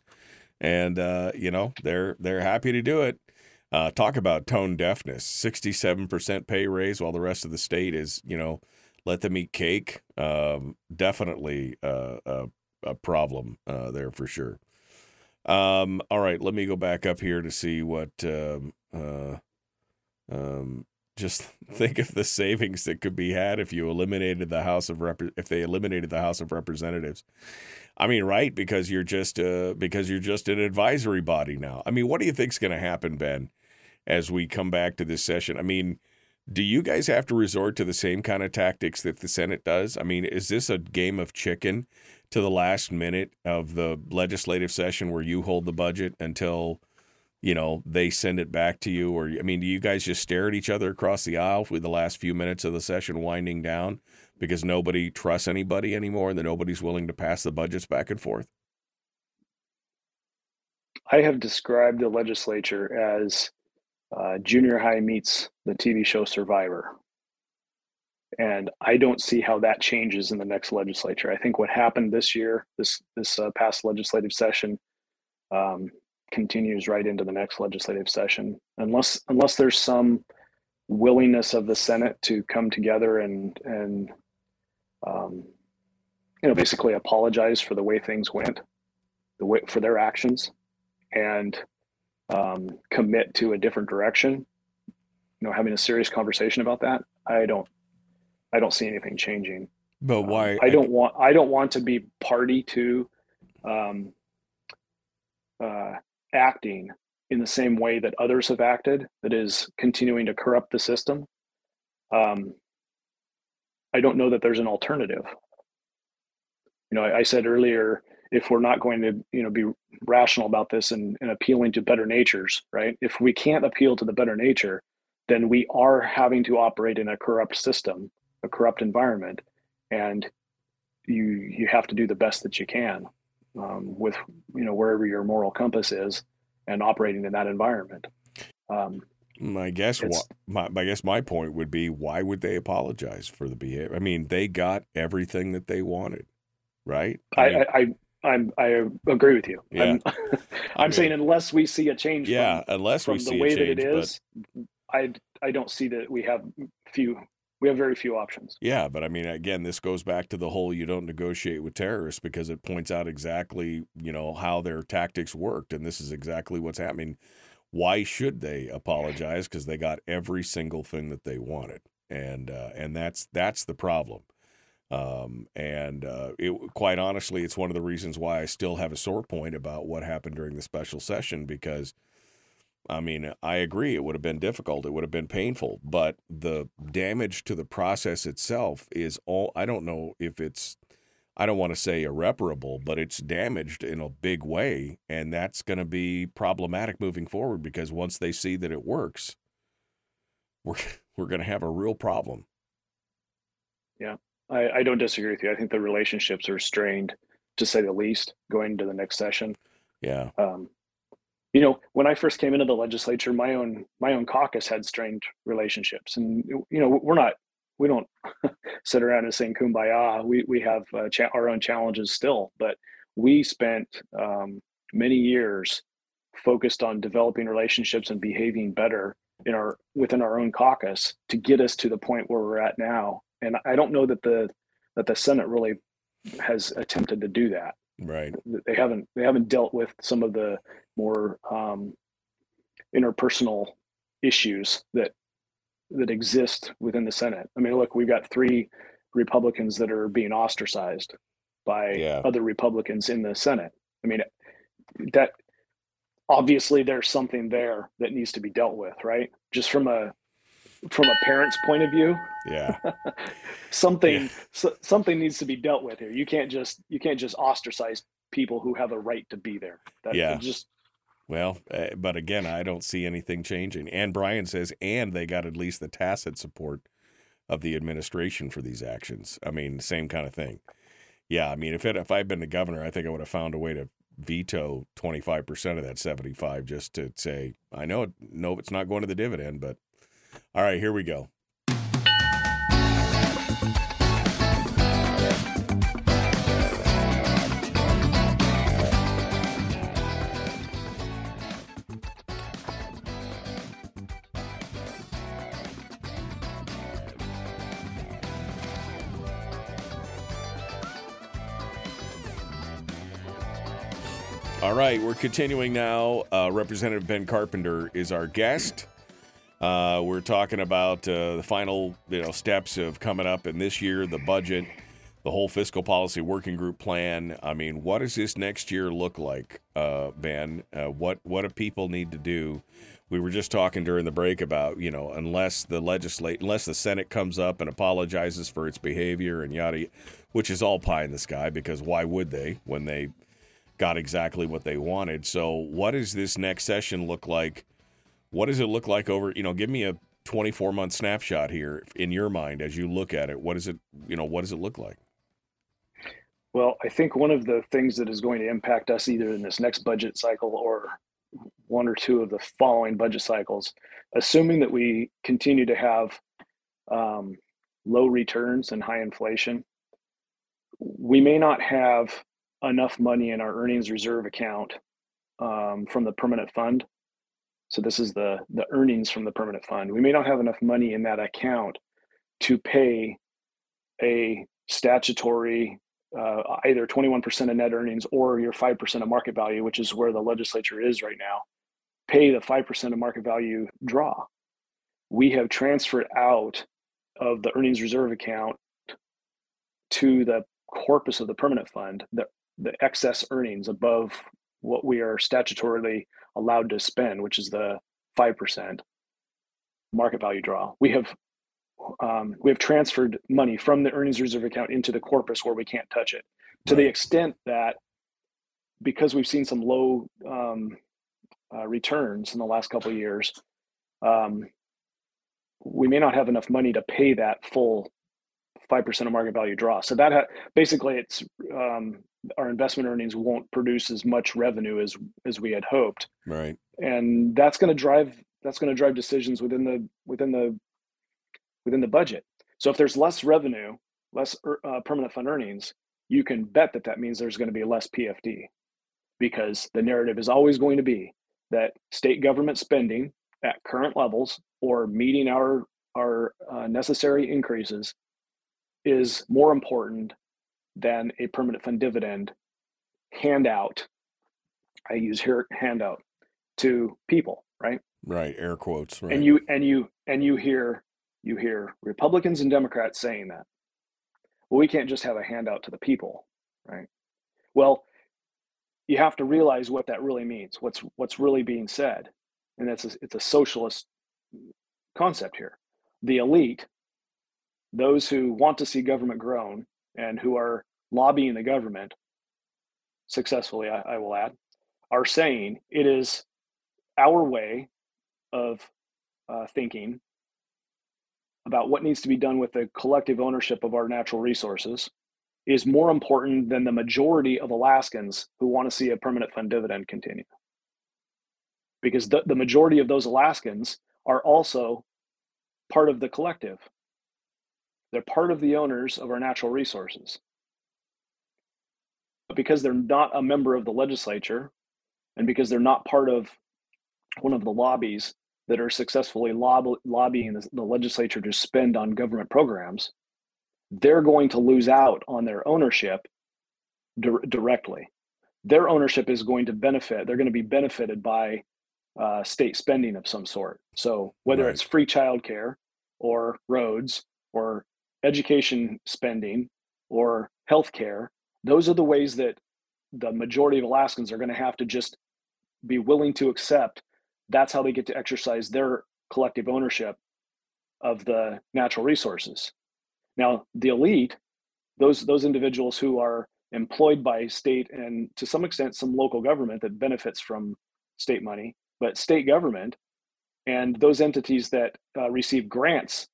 and uh, you know they're they're happy to do it. Uh, talk about tone deafness. Sixty-seven percent pay raise, while the rest of the state is, you know, let them eat cake. Um, definitely uh, a, a problem uh, there for sure. Um, all right, let me go back up here to see what. Um, uh, um, just think of the savings that could be had if you eliminated the House of Rep- if they eliminated the House of Representatives. I mean, right? Because you're just uh, because you're just an advisory body now. I mean, what do you think's going to happen, Ben, as we come back to this session? I mean, do you guys have to resort to the same kind of tactics that the Senate does? I mean, is this a game of chicken to the last minute of the legislative session where you hold the budget until you know they send it back to you? Or i mean do you guys just stare at each other across the aisle with the last few minutes of the session winding down because nobody trusts anybody anymore and that nobody's willing to pass the budgets back and forth? I have described the legislature as uh, junior high meets the tv show survivor and i don't see how that changes in the next legislature i think what happened this year this this uh, past legislative session um, continues right into the next legislative session unless unless there's some willingness of the Senate to come together and and um, you know basically apologize for the way things went, the way for their actions, and um, commit to a different direction. You know, having a serious conversation about that. I don't I don't see anything changing. But why? Um, I don't want I don't want to be party to um, uh, acting in the same way that others have acted, that is continuing to corrupt the system, um, I don't know that there's an alternative. You know, I, I, said earlier, if we're not going to, you know, be rational about this and, and appealing to better natures, right? If we can't appeal to the better nature, then we are having to operate in a corrupt system, a corrupt environment, and you you have to do the best that you can um, with you know wherever your moral compass is and operating in that environment. Um, I guess my, I guess my point would be why would they apologize for the behavior? I mean, they got everything that they wanted, right? I I, mean, I, I, I agree with you. Yeah. I'm, I'm saying unless we see a change. Yeah, from, unless from we the see way change, that it is, but... I I don't see that we have few we have very few options. Yeah, but I mean, again, this goes back to the whole you don't negotiate with terrorists because it points out exactly, you know, how their tactics worked. And this is exactly what's happening. Why should they apologize? Because they got every single thing that they wanted. And, uh, and that's, that's the problem. Um, and uh, it, quite honestly, it's one of the reasons why I still have a sore point about what happened during the special session because – I mean, I agree it would have been difficult. It would have been painful, but the damage to the process itself is all I don't know if it's I don't want to say irreparable, but it's damaged in a big way and that's going to be problematic moving forward because once they see that it works, we're we're going to have a real problem. Yeah. I, I don't disagree with you. I think the relationships are strained to say the least going into the next session. Yeah. Um, you know when i first came into the legislature my own my own caucus had strained relationships and you know we're not we don't sit around and sing kumbaya. We we have uh, cha- our own challenges still but we spent um, many years focused on developing relationships and behaving better in our within our own caucus to get us to the point where we're at now. And i don't know that the that the senate really has attempted to do that Right. They haven't they haven't dealt with some of the more um, interpersonal issues that that exist within the Senate. I mean, look, we've got three Republicans that are being ostracized by Yeah. other Republicans in the Senate. I mean, that obviously there's something there that needs to be dealt with, right? Just from a from a parent's point of view, Yeah. something Yeah. so, something needs to be dealt with here. You can't just you can't just ostracize people who have a right to be there. That Yeah. just Well, uh, but again, I don't see anything changing. And Brian says, and they got at least the tacit support of the administration for these actions. I mean, same kind of thing. Yeah, I mean, if it, if I'd been the governor, I think I would have found a way to veto 25% of that 75 just to say, I know, it, no, it's not going to the dividend, but all right, here we go. All right, we're continuing now. Uh, Representative Ben Carpenter is our guest. Uh, we're talking about uh, the final, you know, steps of coming up in this year, the budget, the whole fiscal policy working group plan. I mean, what does this next year look like, uh, Ben? Uh, what what do people need to do? We were just talking during the break about, you know, unless the legislate, unless the Senate comes up and apologizes for its behavior and yada, which is all pie in the sky because why would they when they got exactly what they wanted. So, what does this next session look like? What does it look like over, you know, give me a 24 month snapshot here in your mind as you look at it. What is it, you know, what does it look like? Well, I think one of the things that is going to impact us either in this next budget cycle or one or two of the following budget cycles, assuming that we continue to have um, low returns and high inflation, we may not have enough money in our earnings reserve account um, from the permanent fund. So this is the the earnings from the permanent fund. We may not have enough money in that account to pay a statutory uh, either 21% of net earnings or your 5% of market value, which is where the legislature is right now, pay the 5% of market value draw. We have transferred out of the earnings reserve account to the corpus of the permanent fund the, the excess earnings above what we are statutorily allowed to spend, which is the 5% market value draw. We have um, we have transferred money from the earnings reserve account into the corpus where we can't touch it to the extent that because we've seen some low um, uh, returns in the last couple of years um, we may not have enough money to pay that full 5% of market value draw so that ha- basically it's um, our investment earnings won't produce as much revenue as as we had hoped Right. and that's going to drive that's going to drive decisions within the within the within the budget. So if there's less revenue, less er- uh, permanent fund earnings, you can bet that that means there's going to be less PFD because the narrative is always going to be that state government spending at current levels or meeting our our uh, necessary increases is more important than a permanent fund dividend handout. I use here handout to people, right? Right. Air quotes. Right. and you and you and you hear you hear republicans and democrats saying that well we can't just have a handout to the people right well you have to realize what that really means what's what's really being said and it's a, it's a socialist concept here the elite those who want to see government grown and who are lobbying the government successfully I, I will add are saying it is our way of uh, thinking about what needs to be done with the collective ownership of our natural resources is more important than the majority of Alaskans who want to see a permanent fund dividend continue. Because the, the majority of those Alaskans are also part of the collective. They're part of the owners of our natural resources. But because they're not a member of the legislature and because they're not part of one of the lobbies that are successfully lob- lobbying the, the legislature to spend on government programs, they're going to lose out on their ownership di- directly. Their ownership is going to benefit. They're going to be benefited by uh, state spending of some sort. So whether Right. it's free childcare or roads or education spending or healthcare, those are the ways that the majority of Alaskans are going to have to just be willing to accept. That's how they get to exercise their collective ownership of the natural resources. Now, the elite, those those individuals who are employed by state and to some extent some local government that benefits from state money, but state government and those entities that uh, receive grants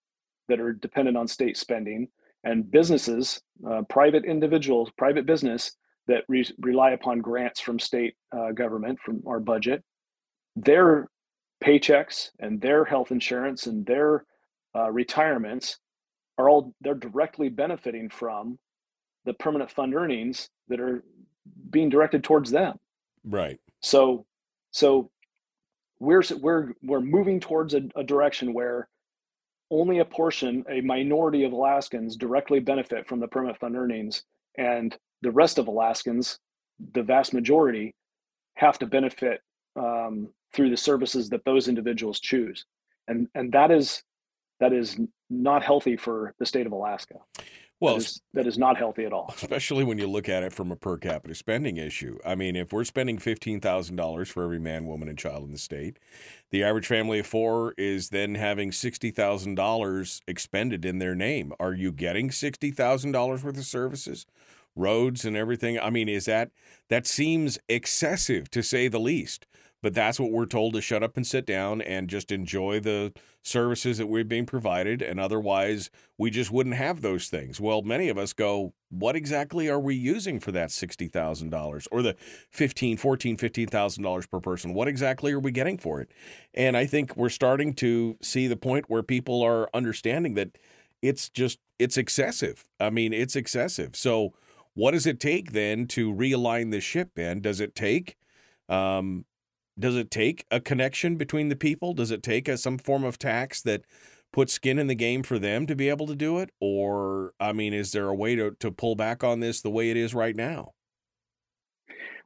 that are dependent on state spending and businesses, uh, private individuals, private business that re- rely upon grants from state uh, government from our budget, their paychecks and their health insurance and their uh, retirements are all they're directly benefiting from the permanent fund earnings that are being directed towards them. Right. So, so we're we're we're moving towards a, a direction where only a portion, a minority of Alaskans directly benefit from the permit fund earnings, and the rest of Alaskans, the vast majority, have to benefit um, through the services that those individuals choose, and and that is that is not healthy for the state of Alaska. Well, that is, that is not healthy at all. especially when you look at it from a per capita spending issue. I mean, if we're spending $15,000 for every man, woman, and child in the state, the average family of four is then having $60,000 expended in their name. Are you getting $60,000 worth of services? Roads and everything. I mean, is that that seems excessive to say the least? But that's what we're told to shut up and sit down and just enjoy the services that we're being provided. And otherwise, we just wouldn't have those things. Well, many of us go, what exactly are we using for that $60,000 or the $15, $14, $15,000 per person? What exactly are we getting for it? And I think we're starting to see the point where people are understanding that it's just, it's excessive. I mean, it's excessive. So what does it take then to realign the ship, and Does it take, um, does it take a connection between the people? Does it take a, some form of tax that puts skin in the game for them to be able to do it? Or, I mean, is there a way to, to pull back on this the way it is right now?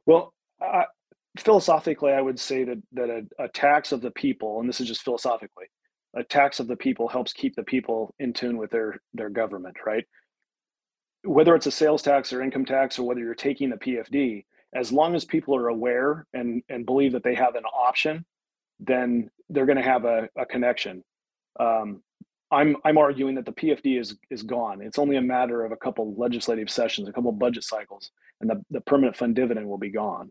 Well, uh, philosophically, I would say that that a, a tax of the people, and this is just philosophically, a tax of the people helps keep the people in tune with their their government, right? Whether it's a sales tax or income tax, or whether you're taking the PFD, as long as people are aware and and believe that they have an option, then they're going to have a, a connection. Um, I'm I'm arguing that the PFD is is gone. It's only a matter of a couple legislative sessions, a couple budget cycles, and the, the permanent fund dividend will be gone.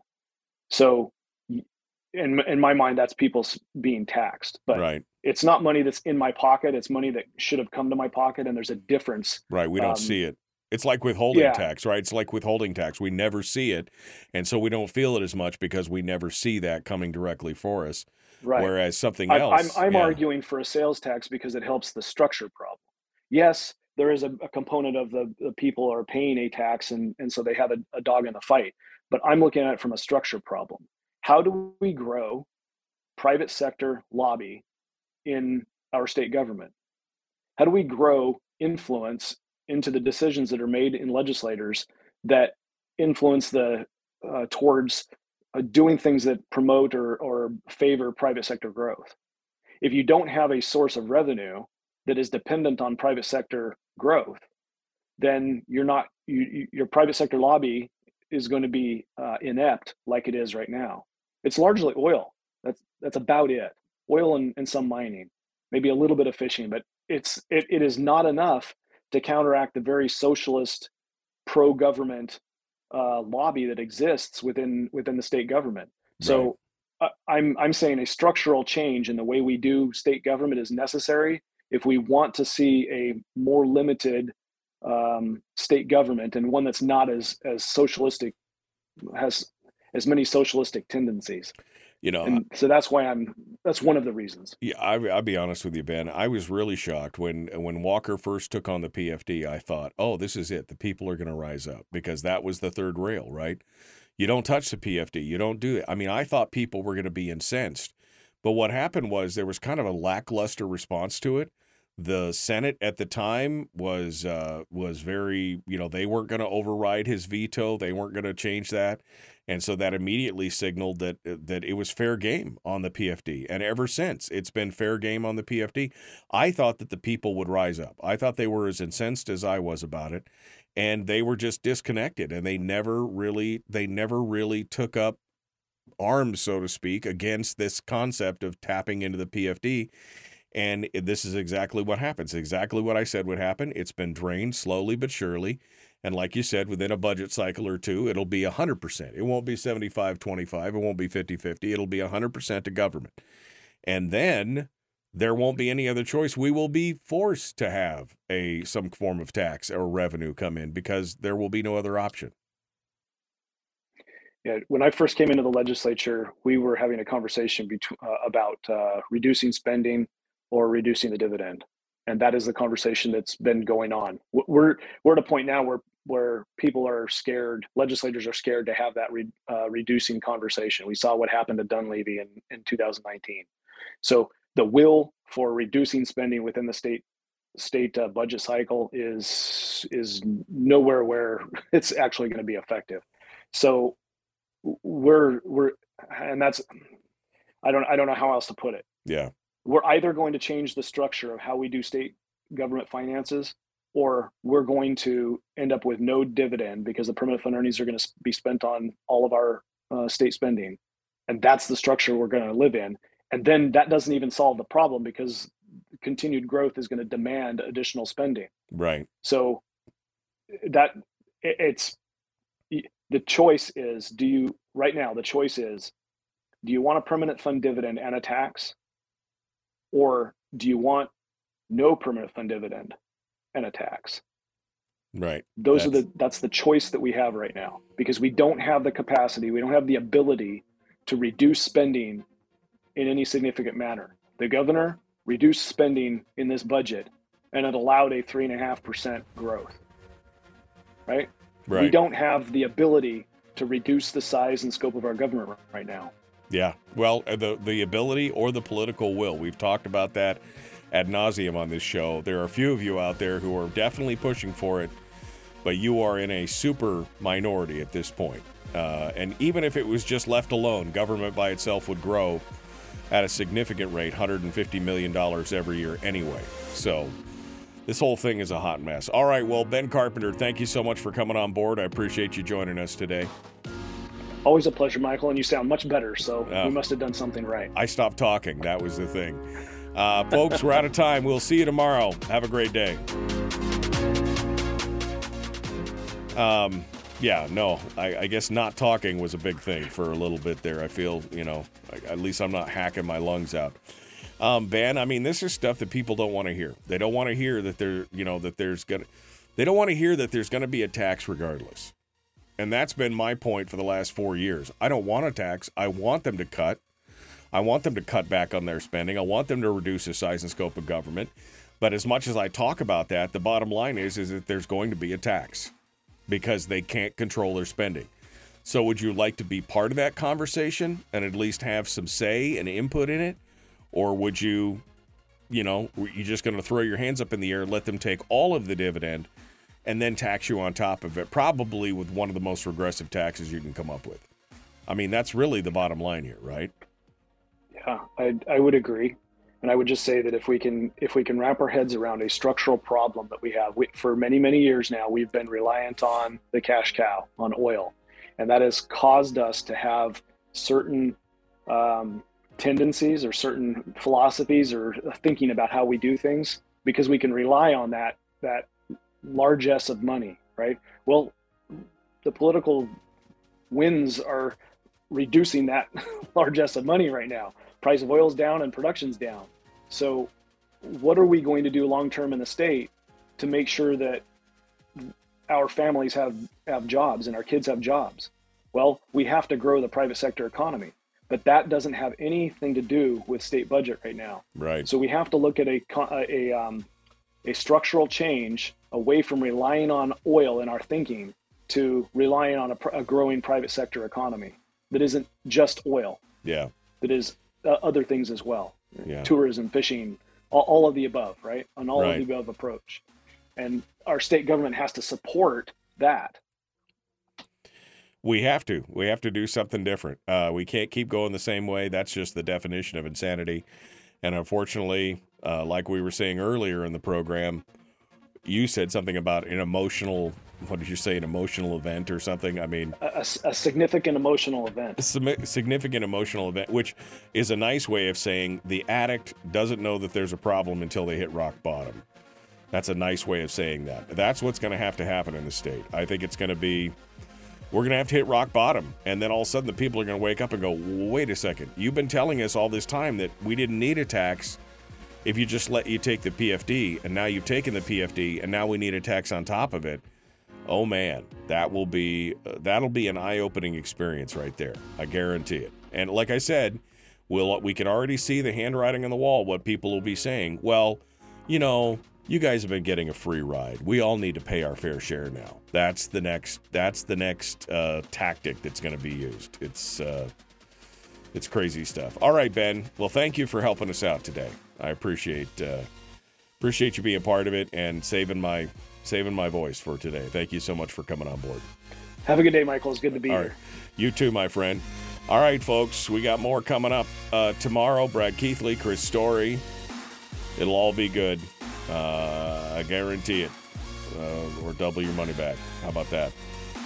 So, in in my mind, that's people being taxed, but right, it's not money that's in my pocket. It's money that should have come to my pocket, and there's a difference. right. We don't Um, see it. It's like withholding yeah. tax, right? It's like withholding tax. We never see it. And so we don't feel it as much because we never see that coming directly for us. Right. Whereas something I, else. I'm I'm yeah. arguing for a sales tax because it helps the structure problem. Yes, there is a, a component of the, the people are paying a tax and, and so they have a, a dog in the fight. But I'm looking at it from a structure problem. How do we grow private sector lobby in our state government? How do we grow influence into the decisions that are made in legislators that influence the uh, towards uh, doing things that promote or, or favor private sector growth? If you don't have a source of revenue that is dependent on private sector growth, then you're not you, you, your private sector lobby is going to be uh, inept like it is right now. It's largely oil. That's that's about it. Oil and, and some mining, maybe a little bit of fishing, but it's it, it is not enough to counteract the very socialist, pro-government uh, lobby that exists within within the state government. So uh, I'm I'm saying a structural change in the way we do state government is necessary if we want to see a more limited um, state government and one that's not as as socialistic has as many socialistic tendencies. You know, And so that's why I'm that's one of the reasons. Yeah, I, I'll be honest with you, Ben. I was really shocked when when Walker first took on the PFD. I thought, oh, this is it. The people are going to rise up because that was the third rail, right? You don't touch the PFD. You don't do it. I mean, I thought people were going to be incensed, but what happened was there was kind of a lackluster response to it. The Senate at the time was uh, was very, you know, they weren't going to override his veto. They weren't going to change that, and so that immediately signaled that that it was fair game on the PFD. And ever since, it's been fair game on the PFD. I thought that the people would rise up. I thought they were as incensed as I was about it, and they were just disconnected. And they never really they never really took up arms, so to speak, against this concept of tapping into the PFD. And this is exactly what happens. Exactly what I said would happen. It's been drained slowly but surely. And like you said, within a budget cycle or two, it'll be 100%. It won't be 75 25. It won't be 50 50. It'll be 100% to government. And then there won't be any other choice. We will be forced to have a some form of tax or revenue come in because there will be no other option. Yeah, when I first came into the legislature, we were having a conversation between, uh, about uh, reducing spending or reducing the dividend, and that is the conversation that's been going on. We're we're at a point now where where people are scared, legislators are scared to have that re, uh, reducing conversation. We saw what happened to Dunleavy in in 2019. So the will for reducing spending within the state state uh, budget cycle is is nowhere where it's actually going to be effective. So we're we're and that's I don't I don't know how else to put it. Yeah we're either going to change the structure of how we do state government finances or we're going to end up with no dividend because the permanent fund earnings are going to be spent on all of our uh, state spending. And that's the structure we're going to live in. And then that doesn't even solve the problem because continued growth is going to demand additional spending. Right. So that it's the choice is do you right now the choice is do you want a permanent fund dividend and a tax or do you want no permanent fund dividend and a tax? Right. Those that's... are the that's the choice that we have right now because we don't have the capacity, we don't have the ability to reduce spending in any significant manner. The governor reduced spending in this budget and it allowed a three and a half percent growth. Right? Right. We don't have the ability to reduce the size and scope of our government right now. Yeah. Well, uh, the the ability or the political will. We've talked about that ad nauseum on this show. There are a few of you out there who are definitely pushing for it, but you are in a super minority at this point. Uh, and even if it was just left alone, government by itself would grow at a significant rate, $150 million every year anyway. So this whole thing is a hot mess. All right, well, Ben Carpenter, thank you so much for coming on board. I appreciate you joining us today. Always a pleasure, Michael, and you sound much better, so we must have done something right. I stopped talking. That was the thing. Uh, folks, we're out of time. We'll see you tomorrow. Have a great day. Um, yeah, no, I, I, guess not talking was a big thing for a little bit there. I feel, you know, at least I'm not hacking my lungs out. Um, Ben, I mean, this is stuff that people don't want to hear. They don't want to hear that there, you know, that there's gonna. They don't want to hear that there's going to be a tax regardless. And that's been my point for the last four years. I don't want a tax. I want them to cut. I want them to cut back on their spending. I want them to reduce the size and scope of government. But as much as I talk about that, the bottom line is is that there's going to be a tax because they can't control their spending. So would you like to be part of that conversation and at least have some say and input in it? Or would you, you know, you're just going to throw your hands up in the air let them take all of the dividend and then tax you on top of it, probably with one of the most regressive taxes you can come up with. I mean, that's really the bottom line here, right? Yeah, I, I would agree. And I would just say that if we can if we can wrap our heads around a structural problem that we have we, for many many years now, we've been reliant on the cash cow on oil, and that has caused us to have certain um, tendencies or certain philosophies or thinking about how we do things because we can rely on that that largesse of money, right? Well, the political winds are reducing that largesse of money right now. Price of oil is down and production's down. So, what are we going to do long term in the state to make sure that our families have have jobs and our kids have jobs? Well, we have to grow the private sector economy, but that doesn't have anything to do with state budget right now. Right. So we have to look at a a um, a structural change away from relying on oil in our thinking to relying on a, a growing private sector economy that isn't just oil. Yeah. That is uh, other things as well. Yeah. Tourism, fishing, all, all of the above, right? On all Right. of the above approach, and our state government has to support that. We have to. We have to do something different. Uh, we can't keep going the same way. That's just the definition of insanity. And unfortunately, uh, like we were saying earlier in the program, you said something about an emotional. What did you say? An emotional event or something? I mean, A, a- a significant emotional event. a significant emotional event, which is a nice way of saying the addict doesn't know that there's a problem until they hit rock bottom. That's a nice way of saying that. That's what's going to have to happen in the state. I think it's going to be we're going to have to hit rock bottom. And then all of a sudden, the people are going to wake up and go, wait a second. You've been telling us all this time that we didn't need a tax if you just let you take the PFD. And now you've taken the PFD, and now we need a tax on top of it. Oh man, that will be uh, that'll be an eye-opening experience right there. I guarantee it. And like I said, we'll we can already see the handwriting on the wall. What people will be saying. Well, you know, you guys have been getting a free ride. We all need to pay our fair share now. That's the next. That's the next uh, tactic that's going to be used. It's uh, it's crazy stuff. All right, Ben. Well, thank you for helping us out today. I appreciate uh, appreciate you being a part of it and saving my saving my voice for today. Thank you so much for coming on board. Have a good day, Michael. It's good to be All here. right. You too, my friend. All right, folks. We got more coming up uh, tomorrow. Brad Keithley, Chris Story. It'll all be good. Uh, I guarantee it. Uh, or double your money back. How about that?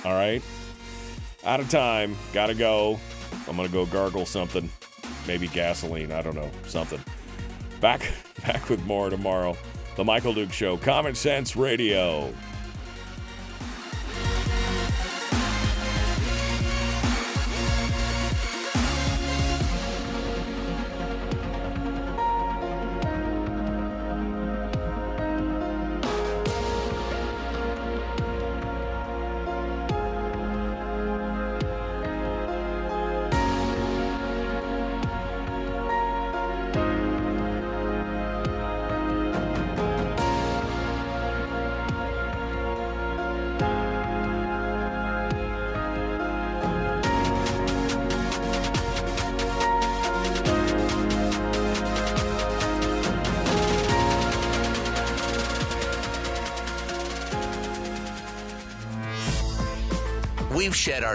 All right. Out of time. Gotta go. I'm gonna go gargle something. Maybe gasoline. I don't know. Something. Back back with more tomorrow. The Michael Duke Show. Common Sense Radio.